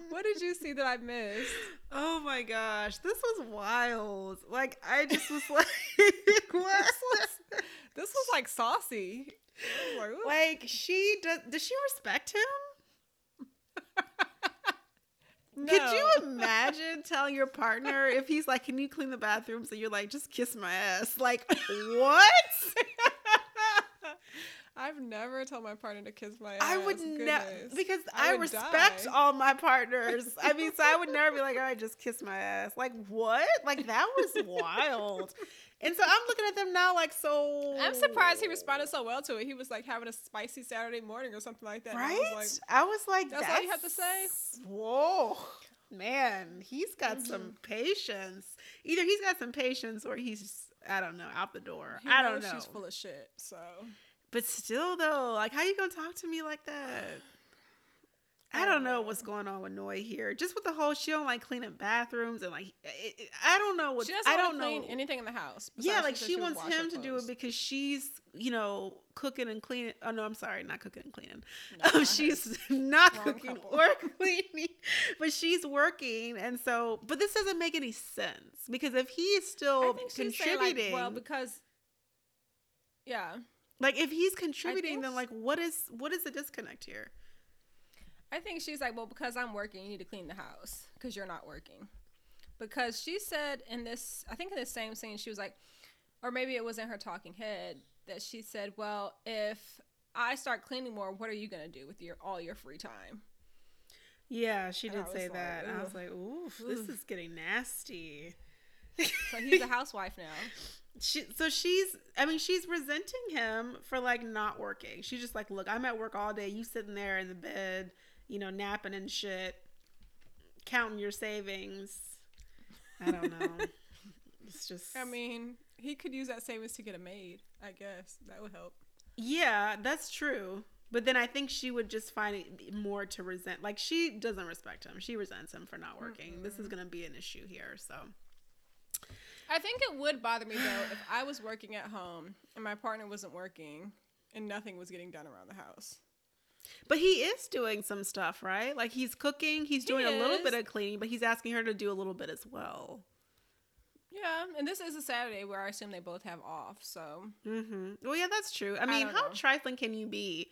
What did you see that I missed? oh my gosh, this was wild. Like I just was like, what? This was like saucy. Was like, "Ooh." Like she does? Does she respect him? Could you imagine telling your partner if he's like, "Can you clean the bathrooms?" and you're like, "Just kiss my ass." Like, what? I've never told my partner to kiss my ass. I would never because I I, respect die. all my partners. I mean, so I would never be like, "All right, just kiss my ass." Like, what? Like that was wild. And so I'm looking at them now, like, so. I'm surprised he responded so well to it. He was like having a spicy Saturday morning or something like that. And I Right? was I was like, That's all you have to say? Whoa, man, he's got Mm-hmm. some patience. Either he's got some patience, or he's, I don't know, out the door. he I don't know. She's full of shit. So But still, though, like, how you gonna talk to me like that? I don't know what's going on with Noi here. Just with the whole, she don't like cleaning bathrooms and like, it, it- I don't know what. she doesn't I don't know. clean anything in the house. yeah, like said she wants him to do it because she's, you know, cooking and cleaning. Oh no, I'm sorry, not cooking and cleaning. No, Um, she's not Wrong cooking couple. or cleaning, but she's working, and so. But this doesn't make any sense because if he is still contributing, like, well, because yeah, like if he's contributing, then like what is what is the disconnect here? I think she's like, well, because I'm working, you need to clean the house because you're not working. Because she said in this, I think in the same scene, she was like, or maybe it was in her talking head that she said, well, if I start cleaning more, what are you gonna do with your all your free time? Yeah, she And did say like, that. I was like, oof, this is getting nasty. So he's a housewife now. She, so she's, I mean, she's resenting him for like not working. She's just like, look, I'm at work all day. You sitting there in the bed, you know, napping and shit, counting your savings. I don't know. it's just, I mean, he could use that savings to get a maid. I guess that would help. yeah, that's true. But then I think she would just find it more to resent. Like she doesn't respect him. She resents him for not working. This is going to be an issue here. So I think it would bother me though if I was working at home and my partner wasn't working and nothing was getting done around the house. But he is doing some stuff, right? Like he's cooking, he's He doing a little bit of cleaning, but he's asking her to do a little bit as well. Yeah, and this is a Saturday where I assume they both have off, so Mm-hmm. Well, yeah, that's true. I mean, don't how know. trifling can you be?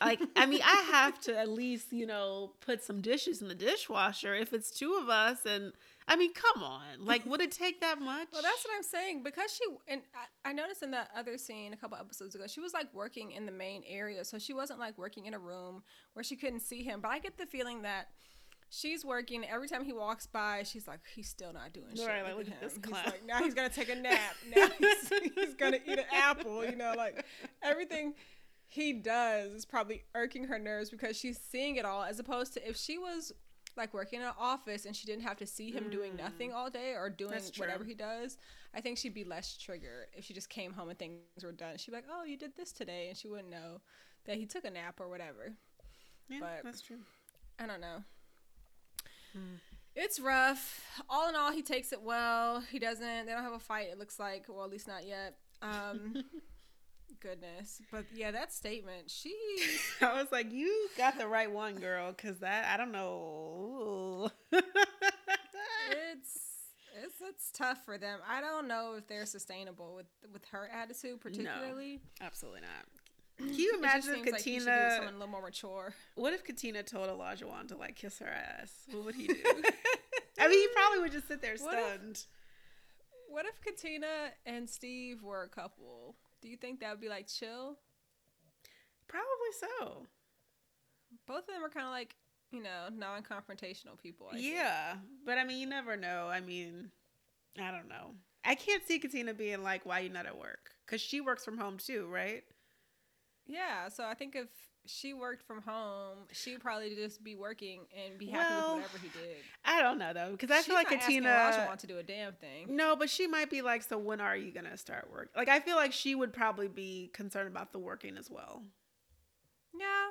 Like, I mean, I have to at least, you know, put some dishes in the dishwasher if it's two of us. And I mean, come on. Like, would it take that much? well, that's what I'm saying because she and I, I noticed in that other scene a couple episodes ago, she was like working in the main area, so she wasn't like working in a room where she couldn't see him. But I get the feeling that. She's working. Every time he walks by, she's like, "He's still not doing shit." Right, like, Look look at at this him. clown. He's like, now he's gonna take a nap. Now he's, he's gonna eat an apple. You know, like everything he does is probably irking her nerves because she's seeing it all. As opposed to if she was like working in an office and she didn't have to see him doing nothing all day or doing Mm. Whatever he does, I think she'd be less triggered if she just came home and things were done. She'd be like, "Oh, you did this today," and she wouldn't know that he took a nap or whatever. yeah, but- that's true. I don't know. Hmm. It's rough. All in all, he takes it well. He doesn't. They don't have a fight. It looks like, well, at least not yet. Um, goodness, but yeah, that statement. She. I was like, you got the right one, girl, because that, I don't know. It's it's it's tough for them. I don't know if they're sustainable with with her attitude, particularly. Absolutely not. Can you imagine if seems like be Katina, someone a little more mature. what if Katina told Olajuwon to like kiss her ass? What would he do? I mean, he probably would just sit there What if- stunned. What if Katina and Steve were a couple? Do you think that would be like chill? Probably so. Both of them are kind of like you know non-confrontational people. I think. Yeah, but I mean, you never know. I mean, I don't know. I can't see Katina being like, "Why you not at work?" Because she works from home too, right? Yeah, so I think if she worked from home, she'd probably just be working and be happy Well, with whatever he did. I don't know though, because I She's feel like Katina. Olajuwon to do a damn thing. No, but she might be like, "So when are you gonna start work?" Like, I feel like she would probably be concerned about the working as well. Yeah,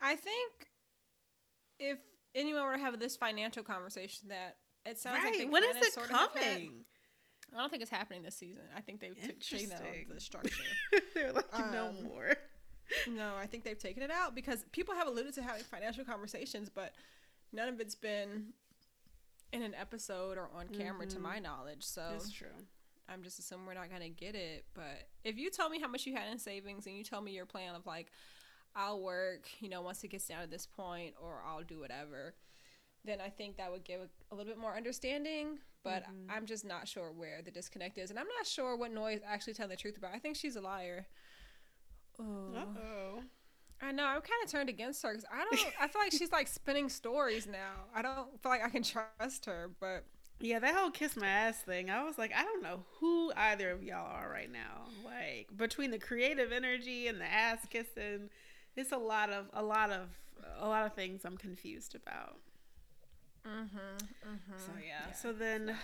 I think if anyone were to have this financial conversation, that it sounds like they? When is it coming? I don't think it's happening this season. I think they've taken out the structure. They're like, no Um, more. No, I think they've taken it out because people have alluded to having financial conversations, but none of it's been in an episode or on camera, to Mhm. my knowledge. So That's true. I'm just assuming we're not gonna get it. But if you tell me how much you had in savings and you tell me your plan of like, I'll work, you know, once it gets down to this point, or I'll do whatever. then I think that would give a, a little bit more understanding. But Mhm. I'm just not sure where the disconnect is, and I'm not sure what Noi is actually telling the truth about. I think she's a liar. Oh. I know. I'm kind of turned against her because I don't. I feel like she's like spinning stories now. I don't feel like I can trust her. But Yeah, that whole kiss my ass thing, I was like, I don't know who either of y'all are right now. Like between the creative energy and the ass kissing, it's a lot of a lot of a lot of things I'm confused about. mm-hmm, mm-hmm. So yeah. So then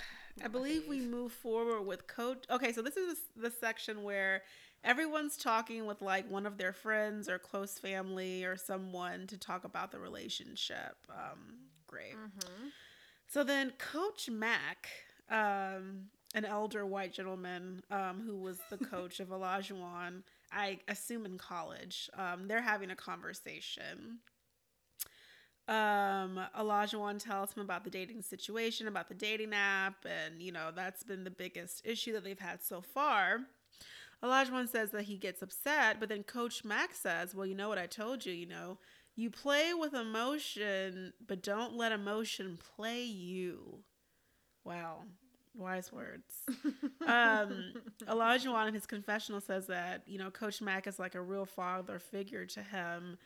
I believe we move forward with coach. Okay, so this is the section where everyone's talking with like one of their friends or close family or someone to talk about the relationship. Um, great. Mm-hmm. So then Coach Mac, um, an elder white gentleman um, who was the coach of Olajuwon, I assume in college, um, they're having a conversation. Um, Olajuwon tells him about the dating situation, about the dating app, and you know that's been the biggest issue that they've had so far. Olajuwon says that he gets upset, but then Coach Mac says, "Well, you know what I told you. You know, you play with emotion, but don't let emotion play you." Wow, wise words. um, Olajuwon in his confessional says that you know Coach Mac is like a real father figure to him.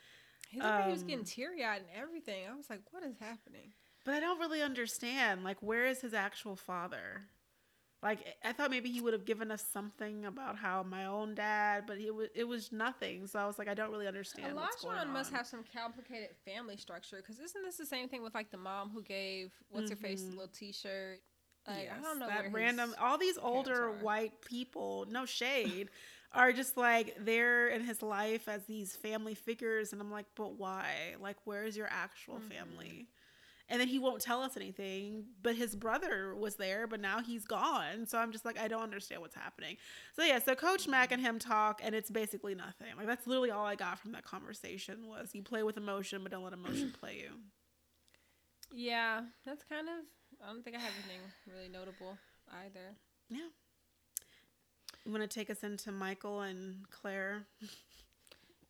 He looked like he was Um, getting teary eyed and everything. I was like, what is happening? But I don't really understand. Like, where is his actual father? Like, I thought maybe he would have given us something about how my own dad, but it was it was nothing. So I was like, I don't really understand. Olajuwon must have some complicated family structure because isn't this the same thing with like the mom who gave what's her face Mhm. little T-shirt? Like I don't know that where random. All these older white people, no shade, are just like they're in his life as these family figures, and I'm like, but why? Like, where's your actual Mhm. family? And then he won't tell us anything. But his brother was there, but now he's gone. So I'm just like, I don't understand what's happening. So yeah, so Coach Mac and him talk, and it's basically nothing. Like that's literally all I got from that conversation was you play with emotion, but don't let emotion play you. Yeah, that's kind of. I don't think I have anything really notable either. Yeah. You want to take us into Michael and Claire?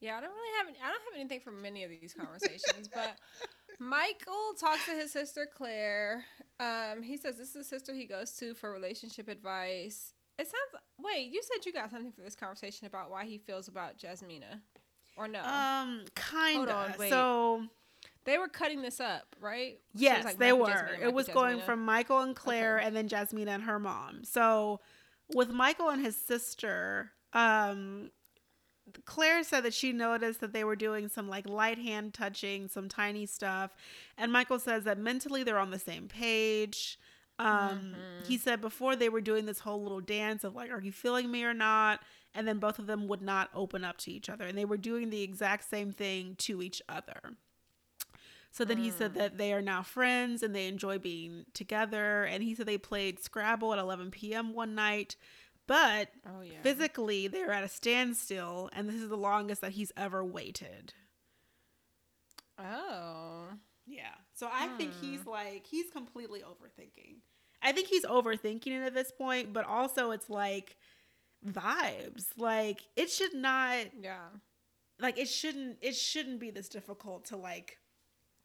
Yeah, I don't really have. Any, I don't have anything from many of these conversations, but Michael talks to his sister Claire. Um, he says this is the sister he goes to for relationship advice. It sounds. Wait, you said you got something for this conversation about why he feels about Jasmina, or no? Um, kind of. So they were cutting this up, right? So yes, like they were. Jasmina, it was going from Michael and Claire, Okay. and then Jasmina and her mom. So with Michael and his sister, um, Claire said that she noticed that they were doing some like light hand touching, some tiny stuff, and Michael says that mentally they're on the same page. Um, Mhm. he said before they were doing this whole little dance of like, "Are you feeling me or not?" And then both of them would not open up to each other, and they were doing the exact same thing to each other. So then he said Mm. that they are now friends and they enjoy being together. And he said they played Scrabble at 11 p.m. one night, but Oh yeah. physically they're at a standstill, and this is the longest that he's ever waited. Oh. Yeah. So I think Hmm. he's like he's completely overthinking. I think he's overthinking it at this point, but also it's like vibes. Like it should not Yeah. like it shouldn't it shouldn't be this difficult to like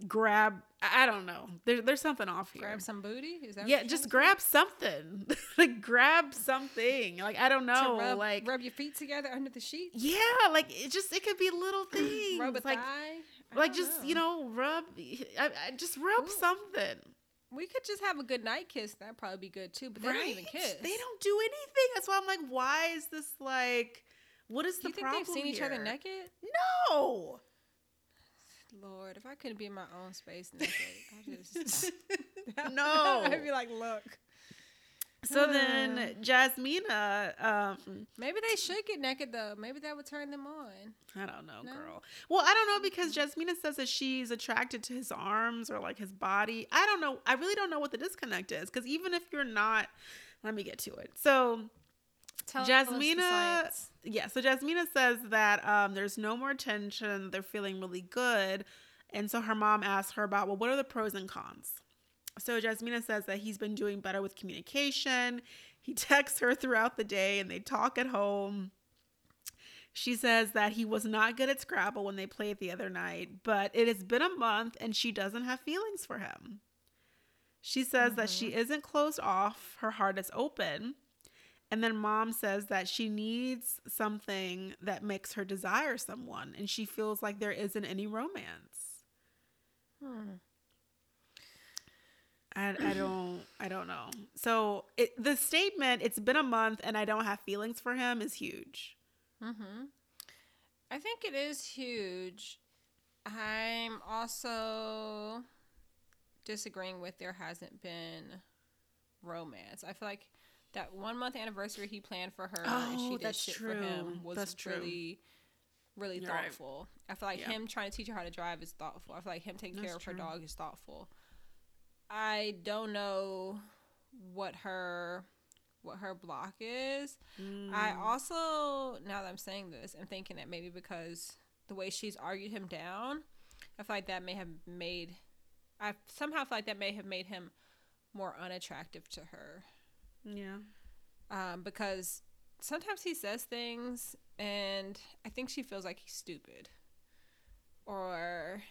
grab I don't know. There, there's something off here. Grab some booty. Is that yeah, just grab something. like grab something. Like I don't know. rub, like rub your feet together under the sheet. yeah, like it just it could be little things. Rub a like thigh. Like just you know rub. I, I just rub Ooh. something. We could just have a good night kiss. That'd probably be good too. But they don't even kiss. They don't do anything. That's why I'm like, why is this like? What is Do the you think problem they've seen each other naked? No. Lord, if I couldn't be in my own space naked, I just No. I'd be like, look, So then Jasmina, um, maybe they should get naked though. Maybe that would turn them on. I don't know, No? girl. Well, I don't know because Jasmina says that she's attracted to his arms or like his body. I don't know. I really don't know what the disconnect is because even if you're not, let me get to it. So Tell Jasmina, yeah. So Jasmina says that um, there's no more tension. They're feeling really good, and so her mom asks her about, well, what are the pros and cons? So Jasmina says that he's been doing better with communication. He texts her throughout the day, and they talk at home. She says that he was not good at Scrabble when they played the other night, but it has been a month, and she doesn't have feelings for him. She says that she isn't closed off, her heart is open. And then mom says that she needs something that makes her desire someone, and she feels like there isn't any romance. Hmm. I, I don't I don't know. So it, the statement "It's been a month and I don't have feelings for him" is huge. Mm-hmm. I think it is huge. I'm also disagreeing with there hasn't been romance. I feel like that one month anniversary he planned for her and she Oh, did that's shit true. for him was That's true. really really You're right. thoughtful. I feel like Yeah. him trying to teach her how to drive is thoughtful. I feel like him taking care That's of her dog is thoughtful. I don't know what her what her block is. I Mm. also, now that I'm saying this, I'm thinking that maybe because the way she's argued him down, I feel like that may have made, I somehow feel like that may have made him more unattractive to her. Yeah. Um, because sometimes he says things and I think she feels like he's stupid. Or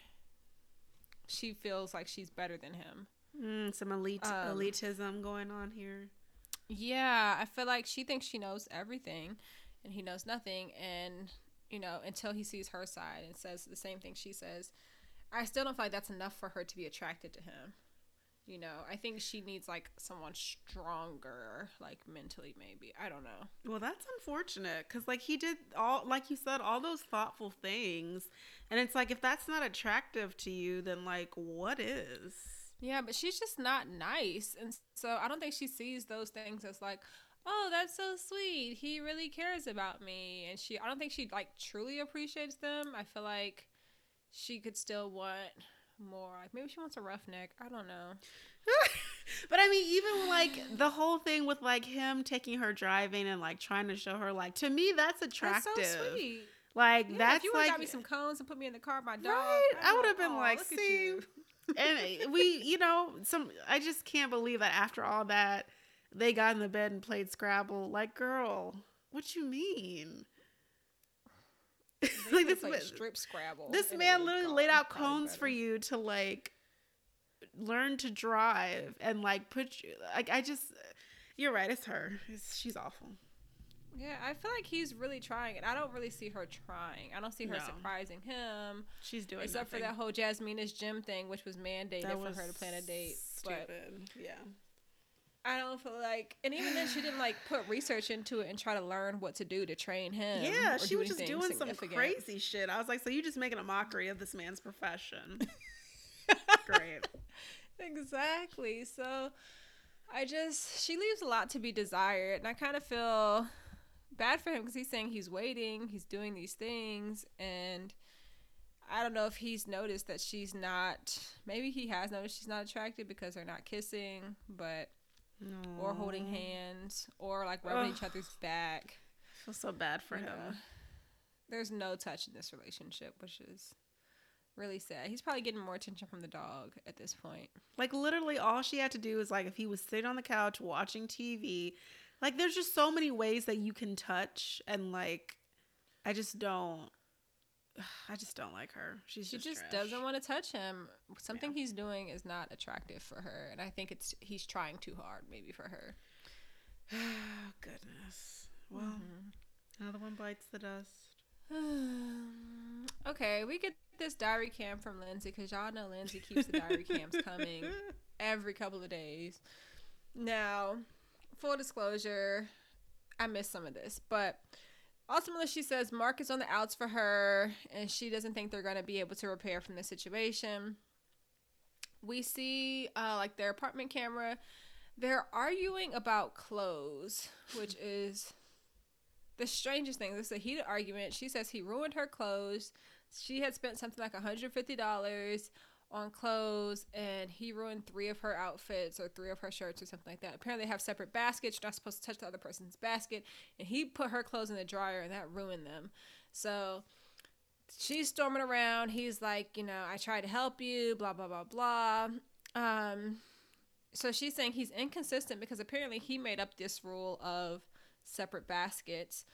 she feels like she's better than him. Mm, some elite Um, elitism going on here. Yeah, I feel like she thinks she knows everything and he knows nothing. And, you know, until he sees her side and says the same thing she says, I still don't feel like that's enough for her to be attracted to him. You know, I think she needs like someone stronger, like mentally, maybe. I don't know. Well, that's unfortunate because, like, he did all, like you said, all those thoughtful things, and it's like if that's not attractive to you, then like, what is? Yeah, but she's just not nice. And so I don't think she sees those things as like, oh, that's so sweet. He really cares about me. And she, I don't think she like truly appreciates them. I feel like she could still want more. Like maybe she wants a roughneck. I don't know. but I mean, even like the whole thing with like him taking her driving and like trying to show her, like, to me, that's attractive. That's so sweet. Like, Yeah, that's if you would like, got me some cones and put me in the car, my dog. Right, I would've been "Aw, like, see, and we, you know, some, I just can't believe that after all that, they got in the bed and played Scrabble. Like, girl, what you mean? Like this, ma- strip Scrabble. this man literally gone laid out probably cones for you to like learn to drive and like put you like I just you're right it's her it's, she's awful Yeah, I feel like he's really trying, and I don't really see her trying. I don't see her No. surprising him, she's doing it. except for that whole Jasmina's gym thing, which was mandated That for her to plan a date. But stupid yeah I don't feel like, and even then, she didn't like put research into it and try to learn what to do to train him. yeah she was just doing some crazy shit I was like so you just making a mockery of this man's profession great exactly. So I just she leaves a lot to be desired, and I kind of feel bad for him because he's saying he's waiting, he's doing these things, and I don't know if he's noticed that she's not. Maybe he has noticed she's not attracted because they're not kissing, but or holding hands or like rubbing each other's back. I feel so bad for you him know. There's no touch in this relationship, which is really sad. He's probably getting more attention from the dog at this point. Like literally all she had to do is like if he was sitting on the couch watching TV, like there's just so many ways that you can touch and like I just don't I just don't like her. She's She just, just doesn't want to touch him. Something he's doing is not attractive for her, and I think it's he's trying too hard, maybe for her. Oh, goodness. Well, Mm-hmm. another one bites the dust. okay, we get this diary cam from Lindsay because y'all know Lindsay keeps the diary cams coming every couple of days. Now, full disclosure, I missed some of this, but ultimately she says Mark is on the outs for her and she doesn't think they're going to be able to repair from the situation. We see uh, like their apartment camera. They're arguing about clothes, which is the strangest thing. This is a heated argument. She says he ruined her clothes. She had spent something like $150 on clothes and he ruined three of her outfits or three of her shirts or something like that. Apparently they have separate baskets. You're not supposed to touch the other person's basket. And he put her clothes in the dryer and that ruined them. So she's storming around. He's like, you know, I tried to help you, blah, blah, blah, blah. Um, so she's saying he's inconsistent because apparently he made up this rule of separate baskets.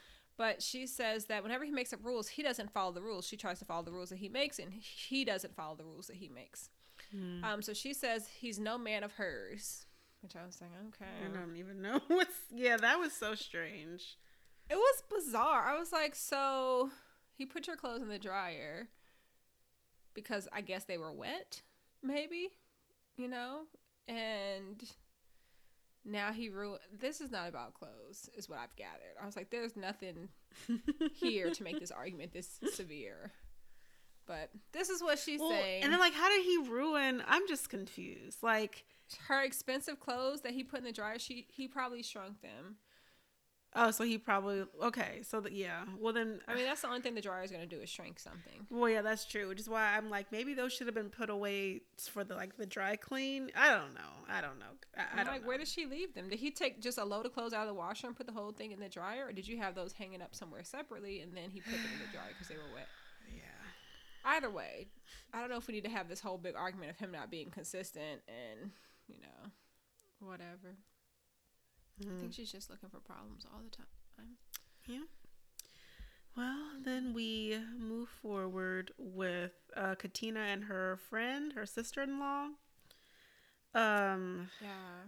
But she says that whenever he makes up rules, he doesn't follow the rules. She tries to follow the rules that he makes, and he doesn't follow the rules that he makes. Mm. Um, so she says he's no man of hers, which I was like, okay. I don't even know what's. Yeah, that was so strange. It was bizarre. I was like, so he put your clothes in the dryer because I guess they were wet, maybe, you know, and now he ruined. This is not about clothes, is what I've gathered. I was like, there's nothing here to make this argument this severe. But this is what she's Well, saying. and then like, how did he ruin? I'm just confused. Like, her expensive clothes that he put in the dryer, she he probably shrunk them. Oh, so he probably okay. So that yeah. Well then, I mean, that's the only thing the dryer is gonna do is shrink something. well yeah, that's true. Which is why I'm like, maybe those should have been put away for the like the dry clean. I don't know. I don't know. I, I I'm don't like, know. where did she leave them? Did he take just a load of clothes out of the washer and put the whole thing in the dryer, or did you have those hanging up somewhere separately and then he put them in the dryer because they were wet? yeah. Either way, I don't know if we need to have this whole big argument of him not being consistent and you know, whatever. I Mm. think she's just looking for problems all the time. Yeah. Well, then we move forward with uh, Katina and her friend, her sister-in-law. Um, Yeah.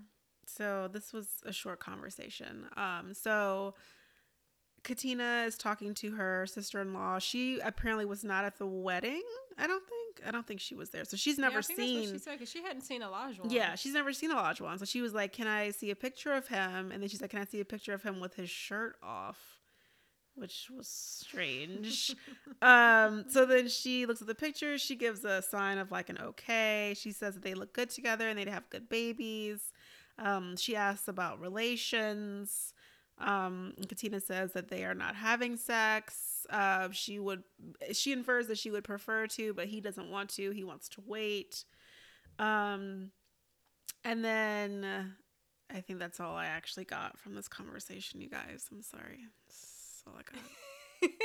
so this was a short conversation. Um, so Katina is talking to her sister-in-law. She apparently was not at the wedding. I don't think. I don't think she was there. So she's never yeah, I think That's what seen. she said because she hadn't seen Elijah. Yeah, she's never seen Olajuwon. So she was like, "Can I see a picture of him?" And then she's like, "Can I see a picture of him with his shirt off?" Which was strange. um, so then she looks at the picture. She gives a sign of like an okay. She says that they look good together and they'd have good babies. Um, she asks about relations. Um, Katina says that they are not having sex. Uh, she would. She infers that she would prefer to, but he doesn't want to. He wants to wait. Um, and then uh, I think that's all I actually got from this conversation, you guys. I'm sorry. That's all I got.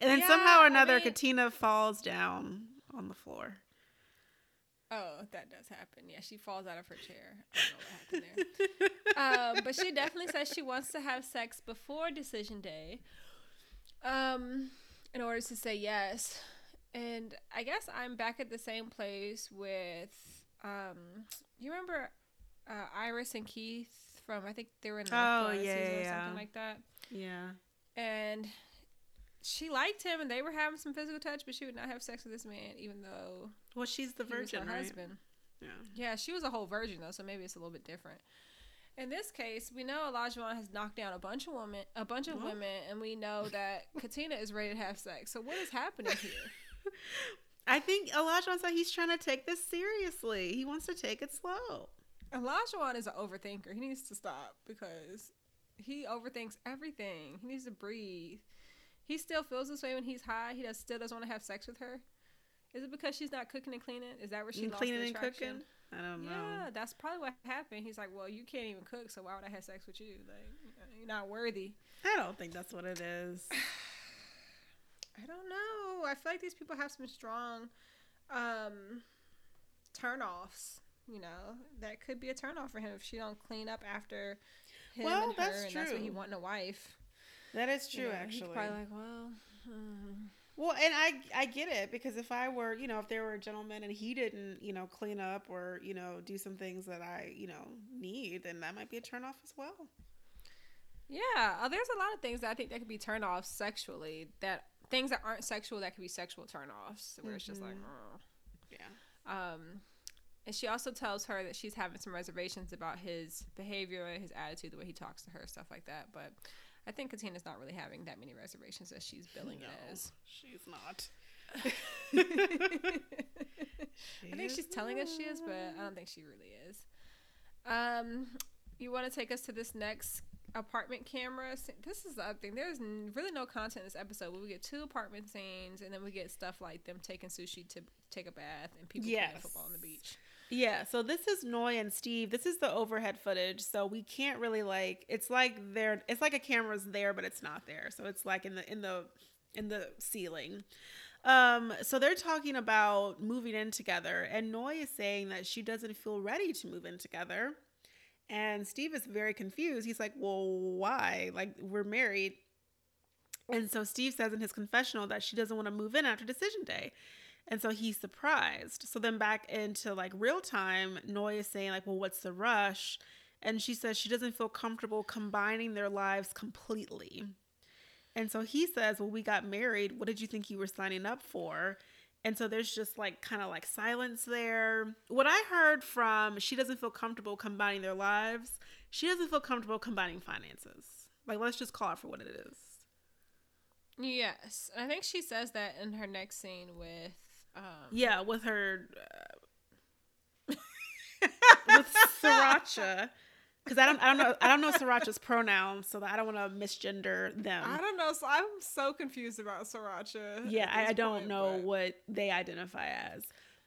And then Yeah, somehow or I another, mean- Katina falls down on the floor. Oh, that does happen. Yeah, she falls out of her chair. I don't know what happened there. um, but she definitely says she wants to have sex before decision day, um, in order to say yes. And I guess I'm back at the same place with, um, you remember uh, Iris and Keith from I think they were in the Oh, yeah, or yeah, something like that. yeah. And she liked him, and they were having some physical touch, but she would not have sex with this man, even though Well, she's the he was her virgin, right? husband. Yeah. Yeah, she was a whole virgin though, so maybe it's a little bit different. In this case, we know Olajuwon has knocked down a bunch of women, a bunch of Well. women, and we know that Katina is ready to have sex. So what is happening here? I think Elijah said he's trying to take this seriously. He wants to take it slow. Olajuwon is an overthinker. He needs to stop because he overthinks everything. He needs to breathe. He still feels this way when he's high. He does still doesn't want to have sex with her. Is it because she's not cooking and cleaning? Is that where she And lost cleaning the and attraction? cooking? I don't know. Yeah, that's probably what happened. He's like, "Well, you can't even cook, so why would I have sex with you? Like, you're not worthy." I don't think that's what it is. I don't know. I feel like these people have some strong um turnoffs. You know, that could be a turnoff for him if she don't clean up after him Well, and her, that's and that's what he true. want in a wife. That is You true, know, he's actually. probably like, well, hmm. Well, and I I get it because if I were, you know, if there were a gentleman and he didn't, you know, clean up or, you know, do some things that I, you know, need, then that might be a turnoff as well. yeah. Uh, there's a lot of things that I think that could be turned off sexually. That things that aren't sexual that could be sexual turnoffs, where it's just like, oh. Yeah. Um, and she also tells her that she's having some reservations about his behavior, his attitude, the way he talks to her, stuff like that. But I think Katina's not really having that many reservations as she's billing No, it as. she's not. I think she's telling us she is, but I don't think she really is. Um, you want to take us to this next apartment camera? This is the other thing. There's really no content in this episode. We get two apartment scenes, and then we get stuff like them taking sushi to take a bath and people playing football on the beach. Yeah, so this is Noi and Steve. This is the overhead footage, so we can't really like it's like they're it's like a camera's there but it's not there. So it's like in the in the in the ceiling. Um so they're talking about moving in together and Noi is saying that she doesn't feel ready to move in together. And Steve is very confused. He's like, "Well, why? Like we're married." And so Steve says in his confessional that she doesn't want to move in after decision day. And so he's surprised. So then back into like real time, Noi is saying, like, well, what's the rush? And she says she doesn't feel comfortable combining their lives completely. And so he says, Well, we got married. What did you think you were signing up for? And so there's just like kind of like silence there. What I heard from she doesn't feel comfortable combining their lives, she doesn't feel comfortable combining finances. Like, let's just call it for what it is. Yes. I think she says that in her next scene with. Um, yeah, with her. Uh, with Sriracha because I don't I don't know I don't know Sriracha's pronouns, so I don't want to misgender them. I don't know. So I'm so confused about Sriracha. Yeah, I, I, don't point, know but... what they identify as.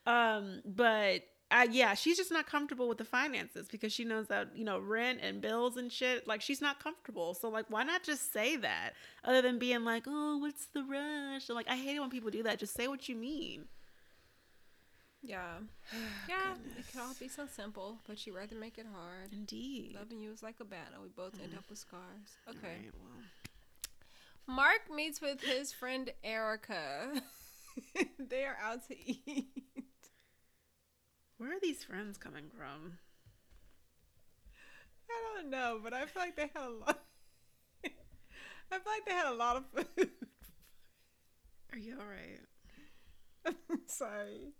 Um, but uh, yeah, she's just not comfortable with the finances because she knows that you know rent and bills and shit. Like she's not comfortable. So like, why not just say that other than being like, oh, what's the rush? Or, like I hate it when people do that. Just say what you mean. Yeah. yeah, Goodness. it can all be so simple, but you rather make it hard. Indeed. Loving you is like a battle. We both end mm-hmm. up with scars. Okay. Right, well. Mark meets with his friend Erica. they are out to eat. Where are these friends coming from? I don't know, but I feel like they had a lot. I feel like they had a lot of food. Are you alright? I'm Sorry.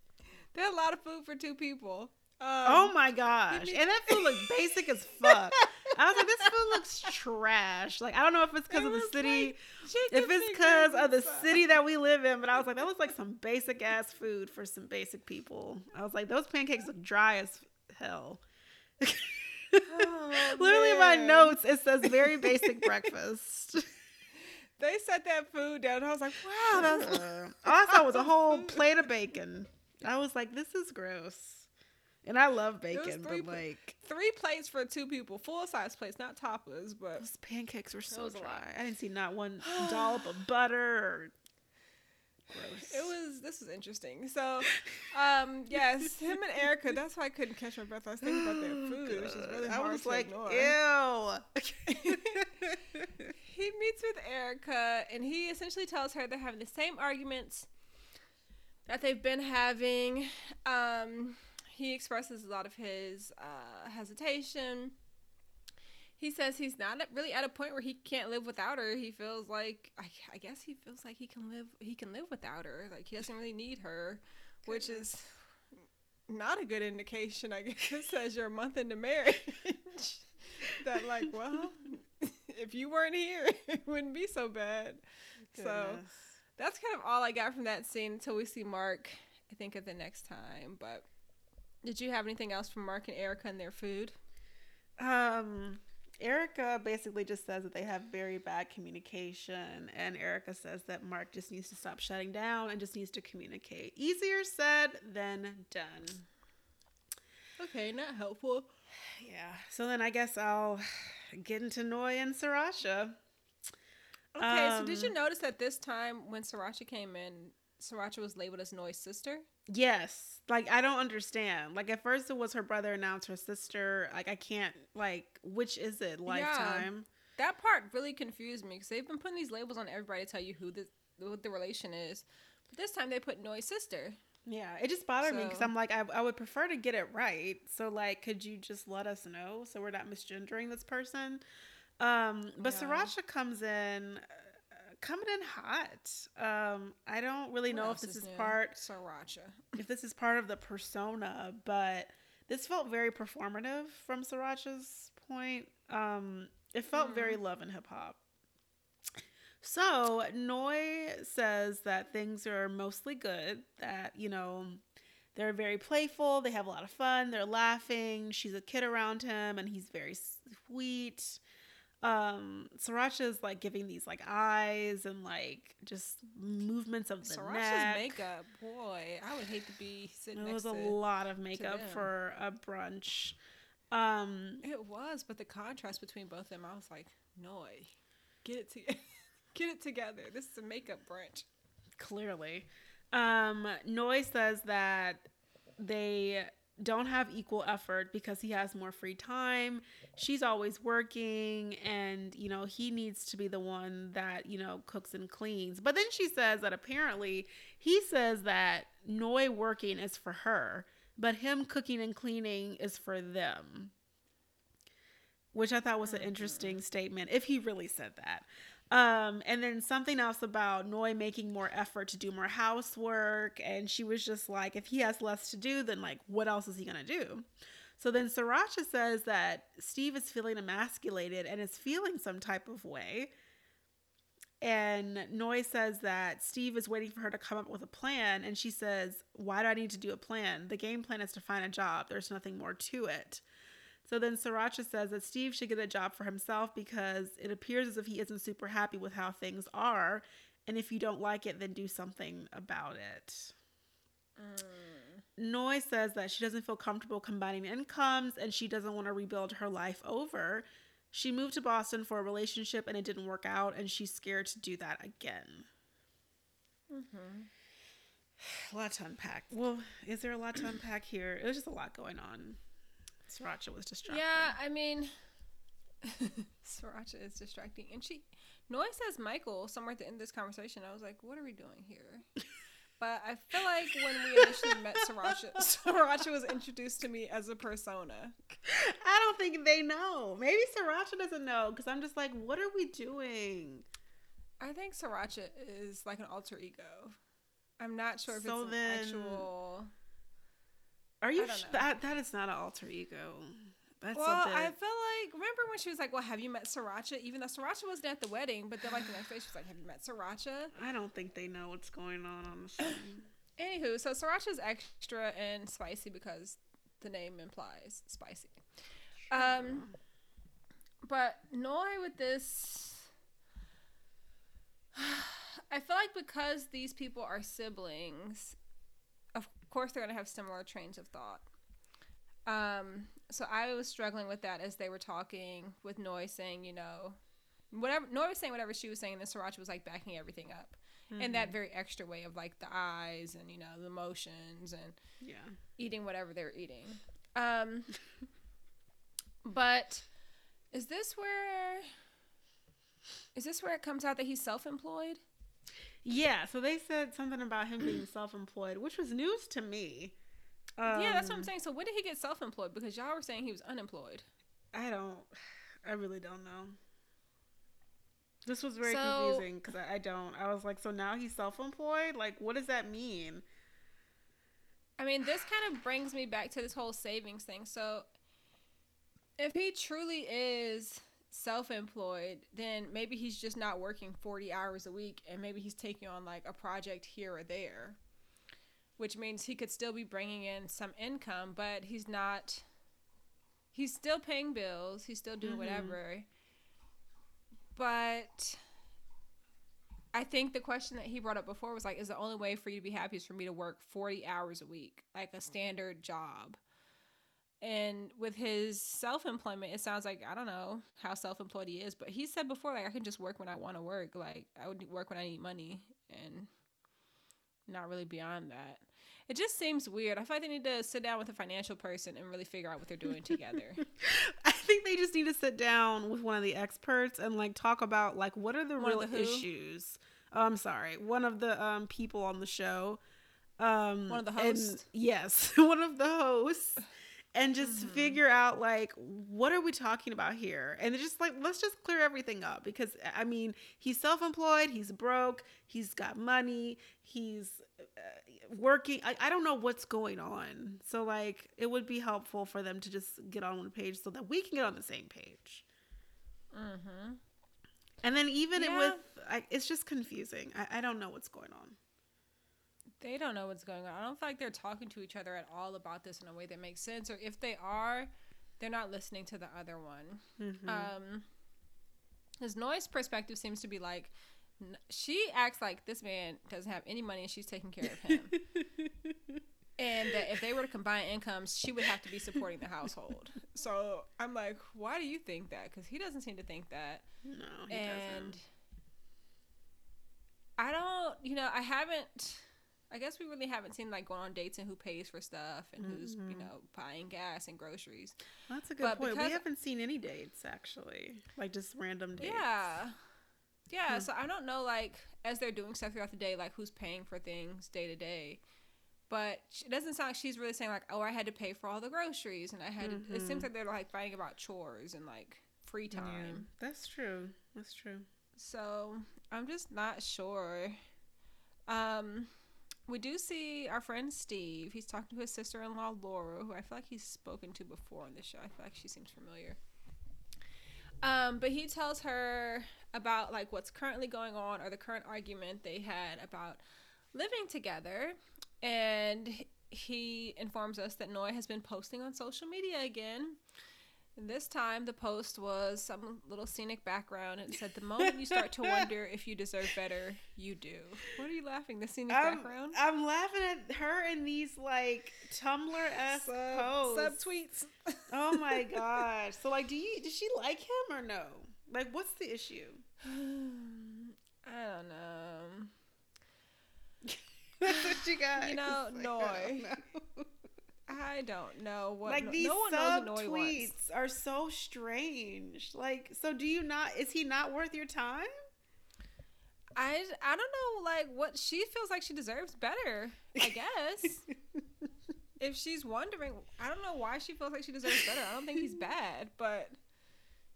They had a lot of food for two people. Um, oh my gosh. And that food looked basic as fuck. I was like, this food looks trash. Like, I don't know if it's because it of the city, like if it's because of the city that we live in, but I was like, that looks like some basic ass food for some basic people. I was like, those pancakes look dry as hell. Oh, Literally, in my notes, it says very basic breakfast. They set that food down. and I was like, wow, that's. All I saw was a whole plate of bacon. I was like, this is gross. And I love bacon, but like three plates for two people, full size plates, not tapas. But those pancakes were so dry. I didn't see not one dollop of butter Gross. It was. This was interesting. So, um, yes, him and Erica. That's why I couldn't catch my breath. I was thinking about their food, which is really hard I was to like, ignore. ew. he meets with Erica, and he essentially tells her they're having the same arguments that they've been having. Um, he expresses a lot of his uh, hesitation. He says he's not really at a point where he can't live without her. He feels like I, I guess he feels like he can live he can live without her. Like he doesn't really need her, which is not a good indication. I guess as you're a month into marriage, that like well, if you weren't here, it wouldn't be so bad. Goodness. So that's kind of all I got from that scene until we see Mark, I think, at the next time. But did you have anything else from Mark and Erica and their food? Um, Erica basically just says that they have very bad communication, and Erica says that Mark just needs to stop shutting down and just needs to communicate. Easier said than done. Okay, not helpful. Yeah. So then I guess I'll get into Noi and Sriracha. Okay, um, so did you um, notice that this time when Sriracha came in, Sriracha was labeled as Noi's sister? Yes. Like I don't understand. Like at first it was her brother and now it's her sister. Like I can't like which is it? Lifetime. Yeah, that part really confused me because they've been putting these labels on everybody to tell you who the what the relation is. But this time they put Noi's sister. Yeah, it just bothered so, me because I'm like, I, I would prefer to get it right. So, like, could you just let us know so we're not misgendering this person? Um, but yeah. Sriracha comes in, uh, coming in hot. Um, I don't really what know if this is, is part Sriracha. if this is part of the persona, but this felt very performative from Sriracha's point. Um, it felt mm-hmm. very love and hip hop. So Noi says that things are mostly good. That you know they're very playful. They have a lot of fun. They're laughing. She's a kid around him, and he's very sweet um Sriracha is like giving these like eyes and like just movements of the Sriracha's neck. makeup, boy, I would hate to be sitting. It was a lot of makeup for a brunch. Um, it was, but the contrast between both of them, I was like, Noi, get it together, get it together. This is a makeup brunch. Clearly, um, Noi says that they don't have equal effort because he has more free time. She's always working and, you know, he needs to be the one that, you know, cooks and cleans. But then she says that apparently he says that Noi working is for her, but him cooking and cleaning is for them. Which I thought was an oh, interesting statement if he really said that. Um, and then something else about Noi making more effort to do more housework. And she was just like, if he has less to do, then like, what else is he going to do? So then Sriracha says that Steve is feeling emasculated and is feeling some type of way. And Noi says that Steve is waiting for her to come up with a plan. And she says, Why do I need to do a plan? The game plan is to find a job. There's nothing more to it. So then Sriracha says that Steve should get a job for himself because it appears as if he isn't super happy with how things are. And if you don't like it, then do something about it. Mm. Noi says that she doesn't feel comfortable combining incomes and she doesn't want to rebuild her life over. She moved to Boston for a relationship and it didn't work out, and she's scared to do that again. Mm-hmm. A lot to unpack. Well, is there a lot to unpack here? It was just a lot going on. Sriracha was distracting. Yeah, I mean, Sriracha is distracting, and she, Noi says Michael somewhere at the end of this conversation. I was like, what are we doing here? But I feel like when we initially met Sriracha, Sriracha was introduced to me as a persona. I don't think they know. Maybe Sriracha doesn't know because I'm just like, what are we doing? I think Sriracha is like an alter ego. I'm not sure if so it's then, actual. Are you sh- that that is not an alter ego? That's well, something. I feel like remember when she was like, "Well, have you met Sriracha?" Even though Sriracha wasn't at the wedding, but then like the next day she was like, "Have you met Sriracha?" I don't think they know what's going on on the show. Anywho, so Sriracha's extra and spicy because the name implies spicy. Um, but Noi with this, I feel like because these people are siblings, course they're gonna have similar trains of thought. Um, so I was struggling with that as they were talking with Noi saying, you know, whatever Noi was saying whatever she was saying, and then Sriracha was like backing everything up. Mm-hmm. In that very extra way of like the eyes and you know the motions and yeah eating whatever they're eating um but is this where is this where it comes out that he's self-employed yeah so they said something about him being self-employed which was news to me um, yeah, that's what I'm um, saying. So when did he get self-employed? Because y'all were saying he was unemployed. I don't. I really don't know. This was very so, confusing because I, I don't. I was like, so now he's self-employed. Like, what does that mean? I mean, this kind of brings me back to this whole savings thing. So, if he truly is self-employed, then maybe he's just not working 40 hours a week and maybe he's taking on like a project here or there which means he could still be bringing in some income, but he's not. He's still paying bills. He's still doing mm-hmm. whatever. But I think the question that he brought up before was like, is the only way for you to be happy is for me to work 40 hours a week, like a standard job. And with his self employment, it sounds like, I don't know how self employed he is, but he said before, like, I can just work when I want to work. Like, I would work when I need money. And not really beyond that. It just seems weird. I feel like they need to sit down with a financial person and really figure out what they're doing together. I think they just need to sit down with one of the experts and like talk about like what are the one real the issues. Oh, I'm sorry, one of the um people on the show. Um, one of the hosts. Yes, one of the hosts and just mm-hmm. figure out like what are we talking about here and just like let's just clear everything up because i mean he's self-employed he's broke he's got money he's uh, working I, I don't know what's going on so like it would be helpful for them to just get on one page so that we can get on the same page mm-hmm. and then even yeah. with I, it's just confusing I, I don't know what's going on they don't know what's going on. I don't feel like they're talking to each other at all about this in a way that makes sense. Or if they are, they're not listening to the other one. Mm-hmm. Um, his Noi's perspective seems to be like, she acts like this man doesn't have any money and she's taking care of him. and that if they were to combine incomes, she would have to be supporting the household. So I'm like, why do you think that? Because he doesn't seem to think that. No, he and doesn't. I don't, you know, I haven't I guess we really haven't seen like going on dates and who pays for stuff and who's you Mhm. know buying gas and groceries. That's a good But point. We haven't seen any dates actually, like just random dates. Yeah. Yeah, Hmm. so I don't know like as they're doing stuff throughout the day like who's paying for things day to day. But it doesn't sound like she's really saying like, "Oh, I had to pay for all the groceries and I had to, it seems Mhm. like they're like fighting about chores and like free Yeah, time. that's true. That's true. So, I'm just not sure. Um we do see our friend Steve. He's talking to his sister-in-law Laura, who I feel like he's spoken to before on the show. I feel like she seems familiar. Um, but he tells her about like what's currently going on or the current argument they had about living together, and he informs us that Noi has been posting on social media again. And this time, the post was some little scenic background and it said, "The moment you start to wonder if you deserve better, you do." What are you laughing? The scenic I'm, background? I'm laughing at her in these like Tumblr esque posts. Subtweets. Oh my gosh. So like, do you does she like him or no? Like, what's the issue? I don't know. That's what you got. You know, Noi. I don't know. I don't know what. like no, these no sub what Noi wants. tweets are so strange. Like, so do you not? Is he not worth your time? I I don't know like what she feels like she deserves better. I guess if she's wondering, I don't know why she feels like she deserves better. I don't think he's bad, but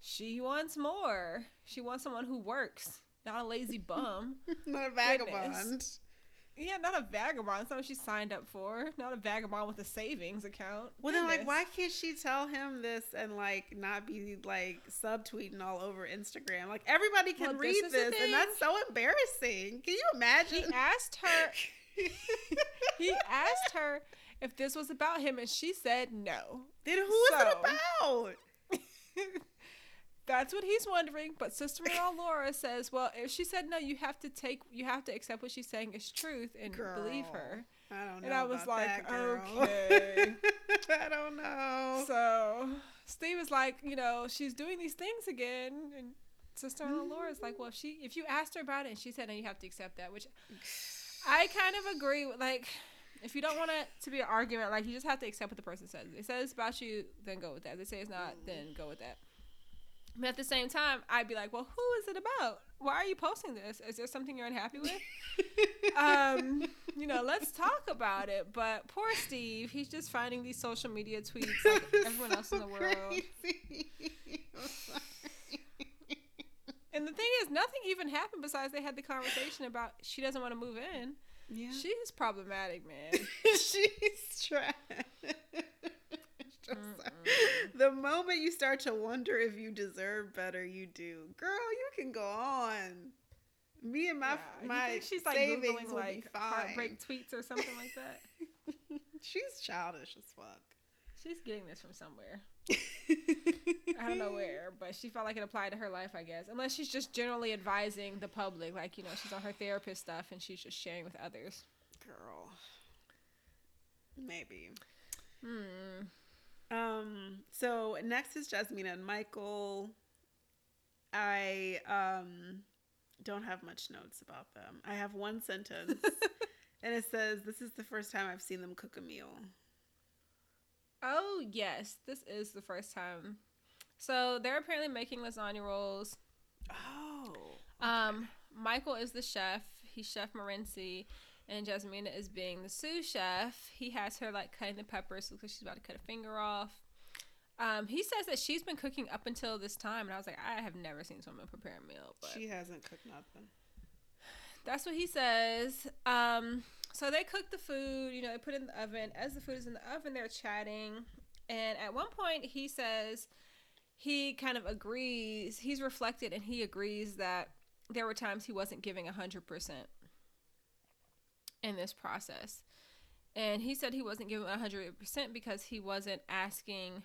she wants more. She wants someone who works, not a lazy bum. not a vagabond. Yeah, not a vagabond. That's not what she signed up for. Not a vagabond with a savings account. Well, then, like, why can't she tell him this and like not be like subtweeting all over Instagram? Like, everybody can Well, read is the this, and that's so embarrassing. Can you imagine? He asked her. he asked her if this was about him, and she said no. then who is So- it about? That's what he's wondering. But sister-in-law Laura says, "Well, if she said no, you have to take, you have to accept what she's saying is truth and believe her." I don't know. And I was like, that, okay. I don't know. So Steve is like, you know, she's doing these things again, and sister-in-law Laura's like, "Well, if she, if you asked her about it, and she said no, you have to accept that," which I kind of agree with. Like, if you don't want it to be an argument, like you just have to accept what the person says. If they say it's about you, then go with that. If they say it's not, then go with that. But at the same time, I'd be like, well, who is it about? Why are you posting this? Is there something you're unhappy with? um, you know, let's talk about it. But poor Steve, he's just finding these social media tweets like everyone else in the world. crazy. I'm sorry. And the thing is, nothing even happened besides they had the conversation about she doesn't want to move in. Yeah. She's problematic, man. She's trash. The moment you start to wonder if you deserve better, you do. Girl, you can go on. Me and my Yeah, my she's like googling will like heartbreak tweets or something like that. She's childish as fuck. She's getting this from somewhere. I don't know where, but she felt like it applied to her life, I guess. Unless she's just generally advising the public, like you know, she's on her therapist stuff and she's just sharing with others. Girl. Maybe. Hmm. Um. So next is Jasmine and Michael. I um don't have much notes about them. I have one sentence, and it says, "This is the first time I've seen them cook a meal." Oh yes, this is the first time. So they're apparently making lasagna rolls. Oh. Um, Michael is the chef. He's Chef Morency, and Jasmina is being the sous chef. He has her like cutting the peppers because she's about to cut a finger off. Um, he says that she's been cooking up until this time, and I was like, I have never seen someone prepare a meal, but She hasn't cooked nothing. that's what he says. Um, so they cook the food, you know, they put it in the oven. As the food is in the oven, they're chatting. And at one point, he says he kind of agrees, he's reflected and he agrees that there were times he wasn't giving 100% in this process. And he said he wasn't giving 100% because he wasn't asking,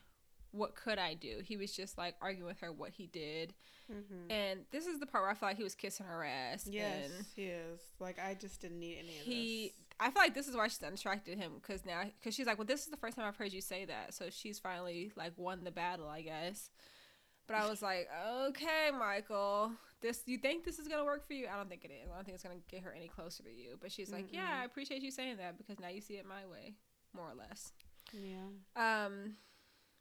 What could I do? He was just like arguing with her what he did. Mm-hmm. And this is the part where I feel like he was kissing her ass. Yes, and he is. Like I just didn't need any of this. he this. i feel like this is why she's unattracted to him because now because she's like well this is the first time i've heard you say that so she's finally like won the battle i guess But I was like, okay, Michael, this you think this is gonna work for you? I don't think it is. I don't think it's gonna get her any closer to you. But she's like, yeah, Mm-mm. I appreciate you saying that because now you see it my way, more or less. Yeah. Um,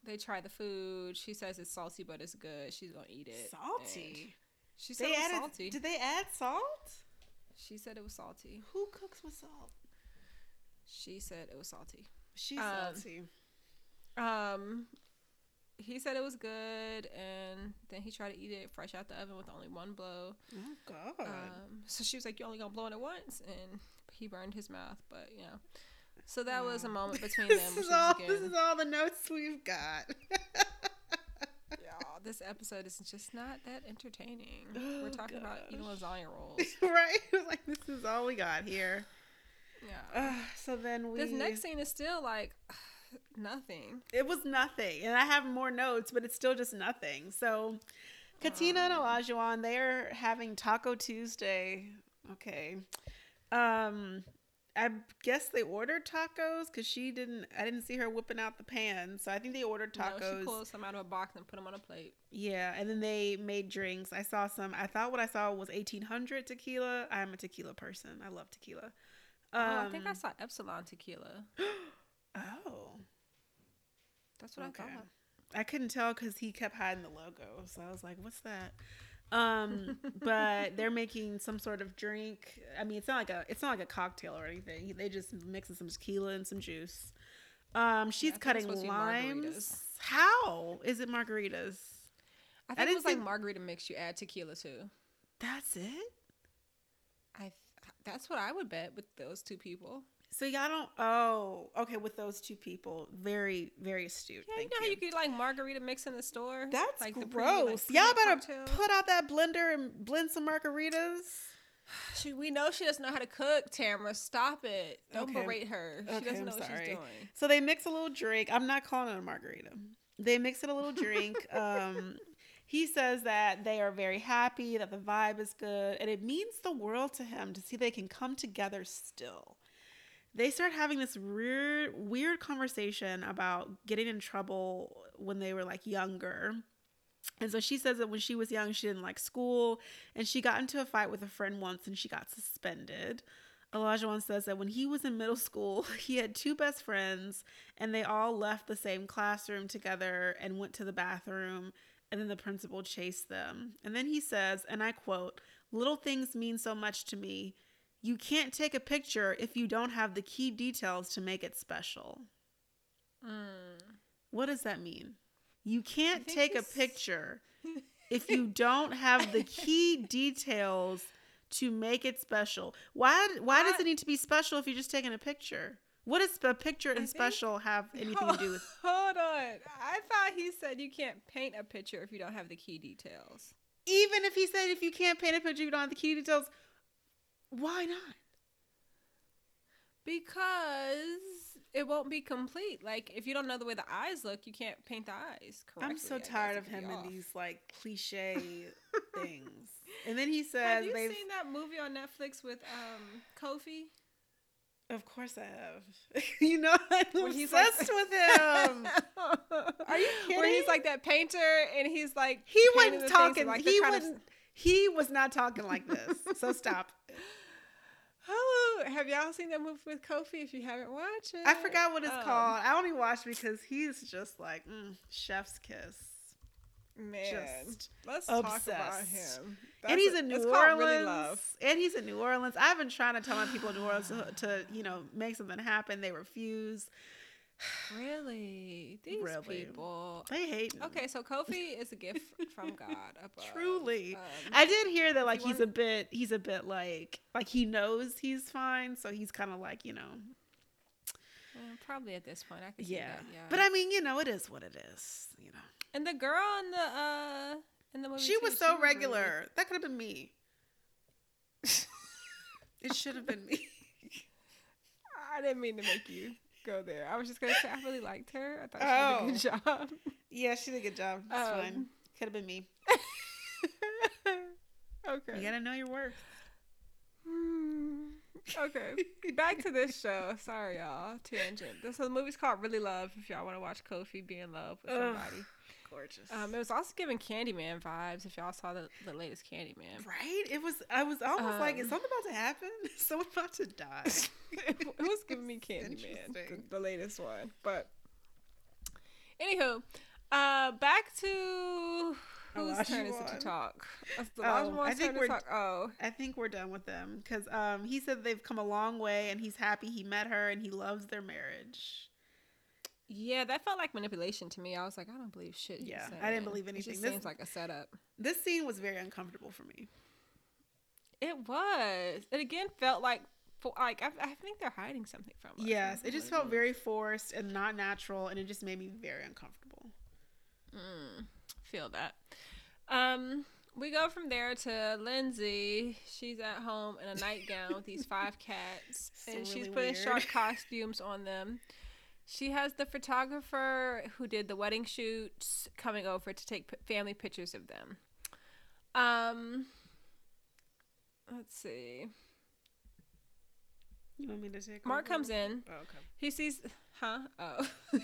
they try the food. She says it's salty, but it's good. She's gonna eat it. Salty. She said They it was added. salty. Did they add salt? She said it was salty. Who cooks with salt? She said it was salty. She's Um, salty. Um, he said it was good, and then he tried to eat it fresh out the oven with only one blow. Oh God. Um, so she was like, "You only gonna blow it once," and he burned his mouth. But you know, so that was a moment between them. this is all. This is all the notes we've got. Y'all, this episode is just not that entertaining. Oh, We're talking about eating gosh. lasagna rolls. right? It was like this is all we got here. Yeah. Uh, so then we. this next scene is still like nothing. It was nothing, and I have more notes, but it's still just nothing. So, Katina and Olajuwon, they're having Taco Tuesday. Okay. Um, I guess they ordered tacos because she didn't. I didn't see her whipping out the pan, so I think they ordered No, tacos. she pulled some out of a box and put them on a plate. Yeah, and then they made drinks. I saw some. I thought what I saw was eighteen hundred tequila. I'm a tequila person. I love tequila. Um, oh, I think I saw Espolòn tequila. Oh, That's what I okay. thought. I couldn't tell because he kept hiding the logo, so I was like, "What's that?" Um, but they're making some sort of drink. I mean, it's not like a it's not like a cocktail or anything. They just mixing some tequila and some juice. Um, she's I think it's cutting limes. How is it margaritas? I think didn't it was like margarita mix. You add tequila to. That's it. I. Th- that's what I would bet with those two people. So y'all don't. Oh, okay. With those two people, very, very astute. Yeah, you know how you. you could like margarita mix in the store. That's like the gross. pre- like, y'all better cocktail? put out that blender and blend some margaritas. She, we know she doesn't know how to cook. Tamara, stop it! Don't Okay. berate her. She Okay, doesn't I'm know what sorry. she's doing. So they mix a little drink. I'm not calling it a margarita. They mix it a little drink. um, he says that they are very happy, that the vibe is good, and it means the world to him to see they can come together still. They start having this weird, weird conversation about getting in trouble when they were like younger. And so she says that when she was young, she didn't like school, and she got into a fight with a friend once and she got suspended. Olajuwon says that when he was in middle school, he had two best friends and they all left the same classroom together and went to the bathroom and then the principal chased them. And then he says, and I quote, "Little things mean so much to me. You can't take a picture if you don't have the key details to make it special." Mm. What does that mean? You can't take a picture if you don't have the key details to make it special. Why why does it need to be special if you're just taking a picture? What does a picture and think- special have anything to do with? Hold on. I thought he said you can't paint a picture if you don't have the key details. Even if he said if you can't paint a picture, you don't have the key details. Why not? Because it won't be complete. Like if you don't know the way the eyes look, you can't paint the eyes correctly. I'm so tired of him and these like cliche things. And then he says, Have you they've. seen that movie on Netflix with um Kofi? Of course I have. you know I'm When he's like- obsessed with him. Are you kidding? Where he's like that painter and he's like He wasn't the things and, talking. like, he wasn't. He was not talking like this. So stop. Oh, have y'all seen that movie with Kofi? If you haven't watched it, I forgot what it's Um, called. I only watched because he's just like mm, chef's kiss. Man, Just let's talk about obsessed. him. and he's a- in New Orleans. Really love. And he's in New Orleans. I've been trying to tell my people in New Orleans to, to you know make something happen. They refuse. Really, these Really. people. They hate. him. Okay, so Kofi is a gift from God. Above. Truly. Um, I did hear that like he's a bit he's a bit like like he knows he's fine, so he's kind of like you know uh, probably at this point, I see yeah. that. Yeah, But I mean, you know, it is what it is. You know, and the girl in the uh in the movie, she too, was so really- regular. That could have been me. it should have been me. I didn't mean to make you go there. I was just gonna say I really liked her. I thought she did a good job. Yeah, she did a good job. It's fine. Um, Could have been me. okay. You gotta know your worth. Hmm. okay, back to this show. Sorry, y'all. Tangent. This so the movie's called Really Love. If y'all want to watch Kofi be in love with somebody. Gorgeous. Um, it was also giving Candyman vibes. If y'all saw the, the latest Candyman, right? It was. I was almost like, is Um, something about to happen? Is someone about to die? it was giving me Candyman, the, the latest one. But anywho, uh, back to whose turn is it to talk? The Oh, I think we're- talk. Oh, I think we're done with them because um, he said they've come a long way and he's happy he met her and he loves their marriage. Yeah, that felt like manipulation to me. I was like, I don't believe shit. Yeah, I didn't believe It anything. just This- seems like a setup. This scene was very uncomfortable for me. It was. It again felt like, like I, I think they're hiding something from us. Yes, it just felt very forced and not natural, and it just made me very uncomfortable. Mm, feel that. Um, we go from there to Lindsay. She's at home in a nightgown with these five cats, So and she's putting weird. shark costumes on them. She has the photographer who did the wedding shoots coming over to take family pictures of them. Um, let's see. You want me to take? Mark over? comes in. Oh, okay. He sees, huh? Oh,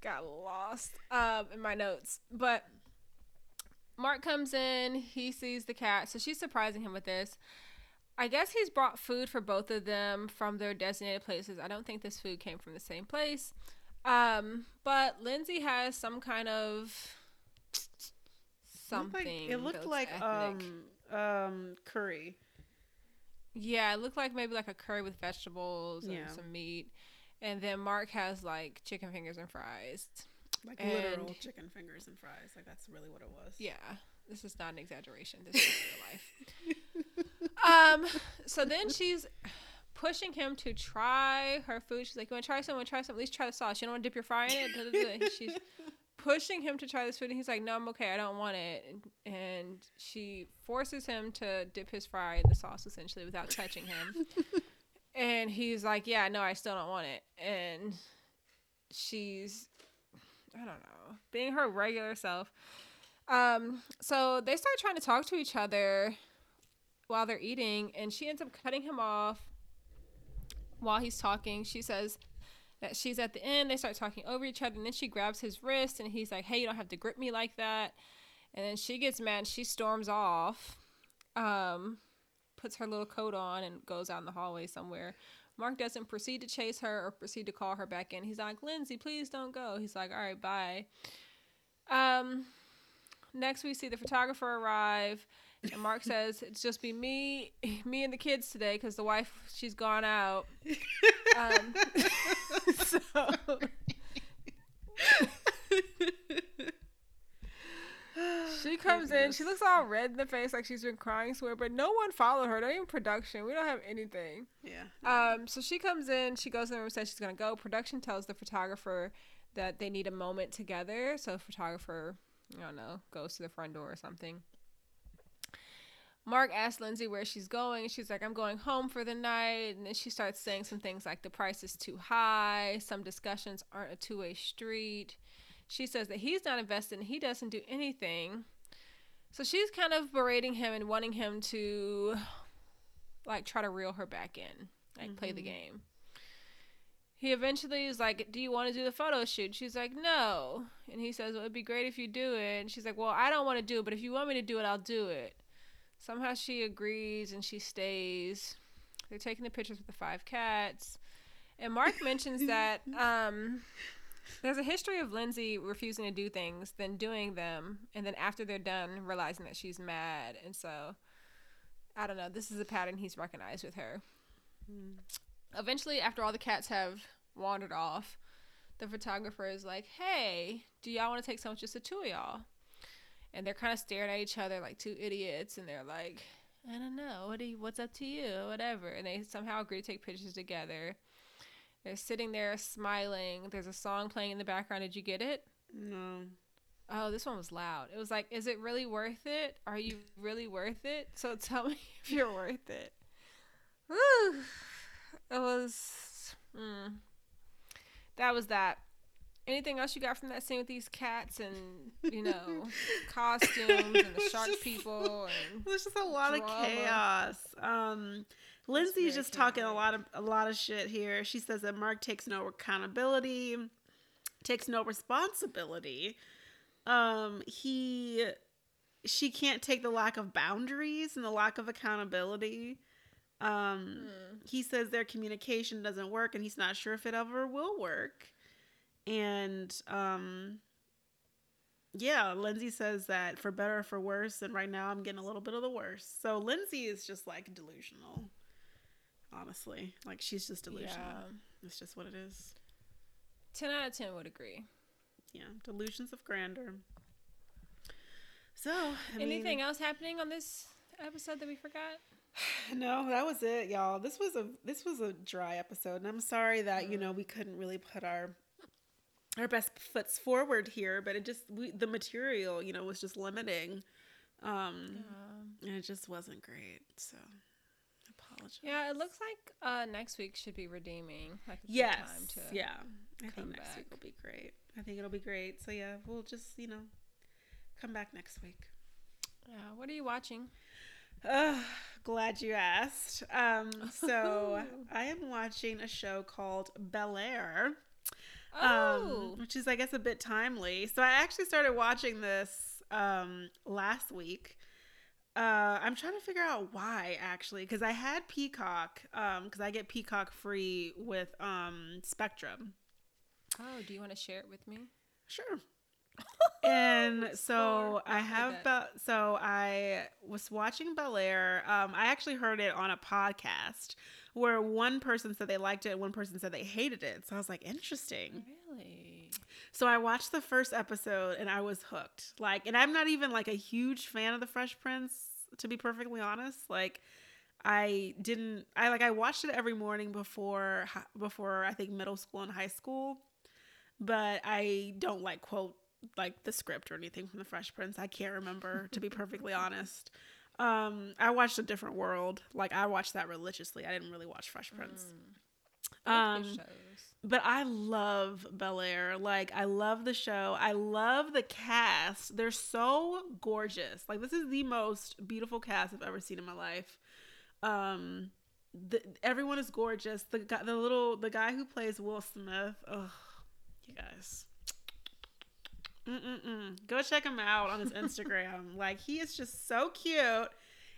got lost um, in my notes. But Mark comes in. He sees the cat, so she's surprising him with this. I guess he's brought food for both of them from their designated places. I don't think this food came from the same place. Um, but Lindsay has some kind of Looked like- something. it looked like um um curry. Yeah, it looked like maybe like a curry with vegetables and Yeah. some meat. And then Mark has like chicken fingers and fries. Like And- literal chicken fingers and fries. Like that's really what it was. Yeah, this is not an exaggeration. This is real life. um, so then she's pushing him to try her food. She's like, "You want to try some? Want to try some? At least try the sauce. You don't want to dip your fry in it." She's pushing him to try this food, and he's like, "No, I'm okay. I don't want it." And, and she forces him to dip his fry in the sauce essentially without touching him. and he's like, "Yeah, no, I still don't want it." And she's, I don't know, being her regular self. Um, so they start trying to talk to each other while they're eating, and she ends up cutting him off while he's talking. She says that she's at the end. They start talking over each other, and then she grabs his wrist, and he's like, "Hey, you don't have to grip me like that." And then she gets mad. She storms off, um, puts her little coat on, and goes out in the hallway somewhere. Mark doesn't proceed to chase her or proceed to call her back in. He's like, "Lindsay, please don't go." He's like, "All right, bye." Um, next we see the photographer arrive, and Mark says it's just be me, me and the kids today because the wife she's gone out. Um, so she comes in. She looks all red in the face, like she's been crying somewhere. But no one followed her. Not even production. We don't have anything. Yeah. Um, so she comes in, she goes in the room, says she's gonna go. Production tells the photographer that they need a moment together. So the photographer, I don't know, goes to the front door or something. Mark asks Lindsay where she's going. She's like, I'm going home for the night. And then she starts saying some things like the price is too high. Some discussions aren't a two way street. She says that he's not invested and he doesn't do anything. So she's kind of berating him and wanting him to like try to reel her back in, like play the Mhm. game. He eventually is like, "Do you want to do the photo shoot?" She's like, "No," and he says, "Well, it'd be great if you do it." And she's like, "Well, I don't want to do it, but if you want me to do it, I'll do it." Somehow she agrees and she stays. They're taking the pictures with the five cats, and Mark mentions that um, there's a history of Lindsay refusing to do things, then doing them, and then after they're done, realizing that she's mad, and so. I don't know. This is a pattern he's recognized with her. Mm. Eventually, after all the cats have wandered off, the photographer is like, "Hey, do y'all want to take some just the two of y'all?" And they're kind of staring at each other like two idiots, and they're like, "I don't know. What do you, what's up to you? Whatever." And they somehow agree to take pictures together. They're sitting there smiling. There's a song playing in the background. Did you get it? No. Oh, this one was loud. It was like, is it really worth it? Are you really worth it? So tell me if you're worth it. Woo. It was. Mm. That was that. Anything else you got from that scene with these cats and, you know, costumes and the shark just- people and. There's just a lot of chaos. Um, Lindsay's very just talking a lot of a lot of shit here. She says that Mark takes no accountability, takes no responsibility. Um, he she can't take the lack of boundaries and the lack of accountability. Um, he says their communication doesn't work and he's not sure if it ever will work. And um yeah, Lindsay says that for better or for worse, and right now I'm getting a little bit of the worst. So Lindsay is just like delusional. Honestly. Like she's just delusional. Yeah. It's just what it is. 10 out of 10 would agree. Yeah. Delusions of grandeur. So I Anything mean, else happening on this episode that we forgot? No, that was it, y'all. This was a this was a dry episode, and I'm sorry that you know we couldn't really put our our best foots forward here, but it just we, the material, you know, was just limiting, um, and it just wasn't great. So, apologize. Yeah, it looks like uh, next week should be redeeming. Like Yes. time to yeah. I think next week will be great. I think it'll be great. So yeah, we'll just you know come back next week. Yeah. What are you watching? Uh, glad you asked. Um, so I am watching a show called Bel Air, Oh, um, which is I guess a bit timely. So I actually started watching this um, last week. Uh, I'm trying to figure out why actually, because I had Peacock, because I get Peacock free with um, Spectrum. oh, do you want to share it with me? Sure. And so I have Be- so I was watching Bel Air. Um, I actually heard it on a podcast where one person said they liked it, and one person said they hated it. So I was like, interesting. Really? So I watched the first episode and I was hooked. Like, and I'm not even like a huge fan of the Fresh Prince, to be perfectly honest. Like, I didn't. I like I watched it every morning before before I think middle school and high school, but I don't like quote like the script or anything from the Fresh Prince. I can't remember to be perfectly honest. Um, I watched a different world. Like I watched that religiously. I didn't really watch Fresh Prince. Good Um, but I love Bel Air. Like, I love the show. I love the cast. They're so gorgeous. Like, this is the most beautiful cast I've ever seen in my life. Um, the, everyone is gorgeous. The guy, the little, the guy who plays Will Smith. Oh, you guys. Mm-mm-mm. Go check him out on his Instagram. like, he is just so cute.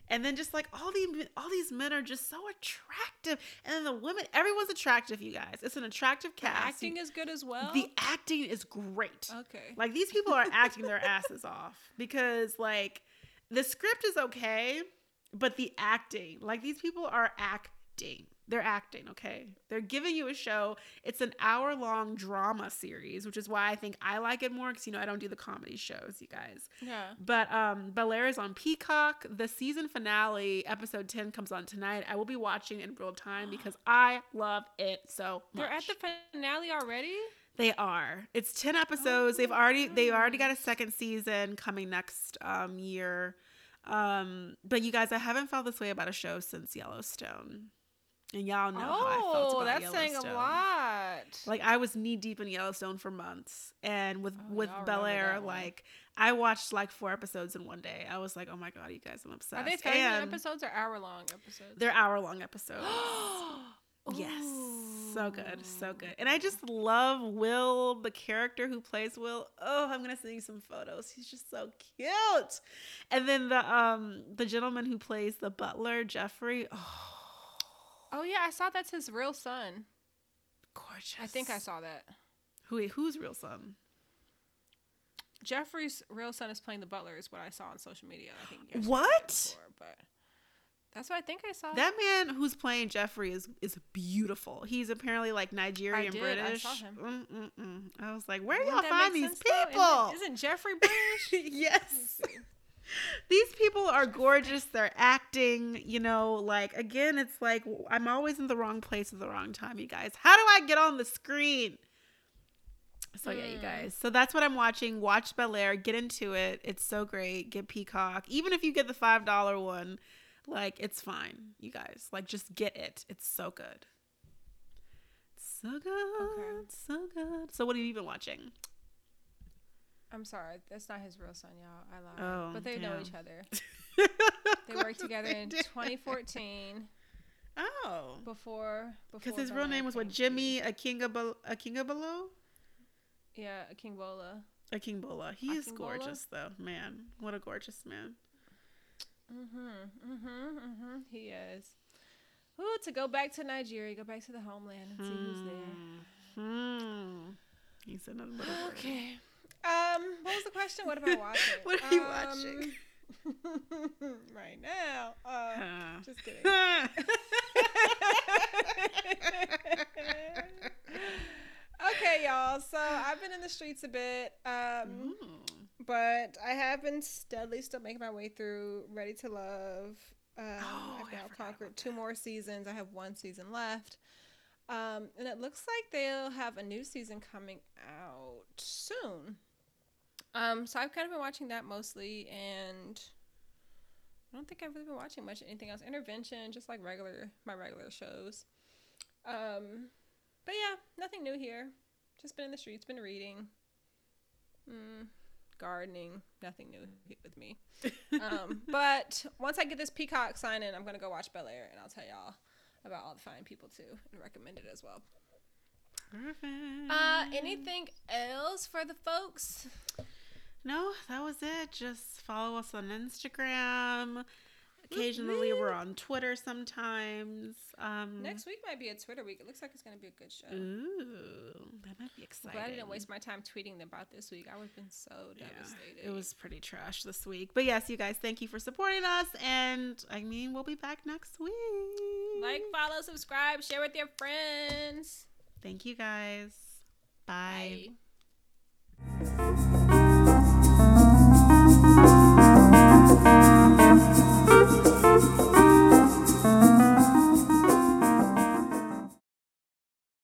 And then just like all the all these men are just so attractive, and then the women, everyone's attractive. You guys, it's an attractive The cast. acting is good as well. the acting is great. okay. Like these people are acting their asses off because like the script is okay, but the acting, like these people are acting. They're acting, okay? They're giving you a show. It's an hour long drama series, which is why I think I like it more because, you know, I don't do the comedy shows, you guys. yeah. But um Bel Air is on Peacock. The season finale, episode 10, comes on tonight. I will be watching in real time because I love it so much. They're at the finale already. They are. It's 10 episodes. They've my already they already got a second season coming next um year. Um but you guys, I haven't felt this way about a show since Yellowstone. And y'all know how I felt oh, about that's saying a lot. Like I was knee deep in Yellowstone for months, and with Oh, with Bel Air, like I watched like four episodes in one day. I was like, oh my god, you guys, I'm obsessed. Are they 30 minute And episodes or hour long episodes? They're hour long episodes. Oh Yes. So good. So good. And I just love Will, the character who plays Will. Oh, I'm gonna send you some photos. He's just so cute. And then the um the gentleman who plays the butler, Jeffrey. Oh Oh yeah, I saw that's his real son. gorgeous. I think I saw that. Who who's real son? Jeffrey's real son is playing the butler. Is what I saw on social media. I think What? before, but that's what I think I saw. That man who's playing Jeffrey is is beautiful. He's apparently like Nigerian I did. I British. saw him. Mm-mm-mm. I was like, where do y'all find these people? Isn't, isn't Jeffrey British? yes. These people are gorgeous. They're acting, you know, like again, it's like I'm always in the wrong place at the wrong time, you guys. How do I get on the screen? So yeah, you Hmm. guys. So that's what I'm watching. Watch Bel Air. Get into it. It's so great. Get Peacock. Even if you get the five dollar one, like it's fine, you guys. Like just get it. It's so good. So good. Okay. So good. So what have you been watching? I'm sorry, that's not his real son, y'all. I lied. Oh, but they know each other. They worked together They in do. 2014. Oh, before because his real name was what Jimmy Akingabalo. Akingabalo. Yeah, a King Bola. Akingbola. He is gorgeous though, man. What a gorgeous man. Mm-hmm. Mm-hmm. Mm-hmm. He is. Ooh, to go back to Nigeria, go back to the homeland and see who's there. Hmm. He's in a little. word. Okay. Um, what was the question? What am I watching? What are you Um, watching? right now. Uh, just kidding. okay, y'all. So I've been in the streets a bit, um, but I have been steadily still making my way through Ready to Love. Um, Oh, I've now conquered two more seasons. I have one season left. Um, and it looks like they'll have a new season coming out soon. Um, so I've kind of been watching that mostly, and I don't think I've really been watching much anything else. Intervention, just like regular my regular shows. Um, but yeah, nothing new here. Just been in the streets, been reading, mm, gardening. Nothing new with me. Um, but once I get this Peacock sign in, I'm gonna go watch Bel Air, and I'll tell y'all about all the fine people too, and recommend it as well. Perfect. Uh, anything else for the folks? No, that was it. Just follow us on Instagram. Occasionally, we're on Twitter sometimes. Um, Next week might be a Twitter week. It looks like it's gonna be a good show. Ooh, that might be I'm exciting. glad I didn't waste my time tweeting about this week. I would have been so Yeah, devastated. it was pretty trash this week. But yes, you guys, thank you for supporting us. And I mean, we'll be back next week. like, follow, subscribe, share with your friends. thank you guys. Bye. Bye.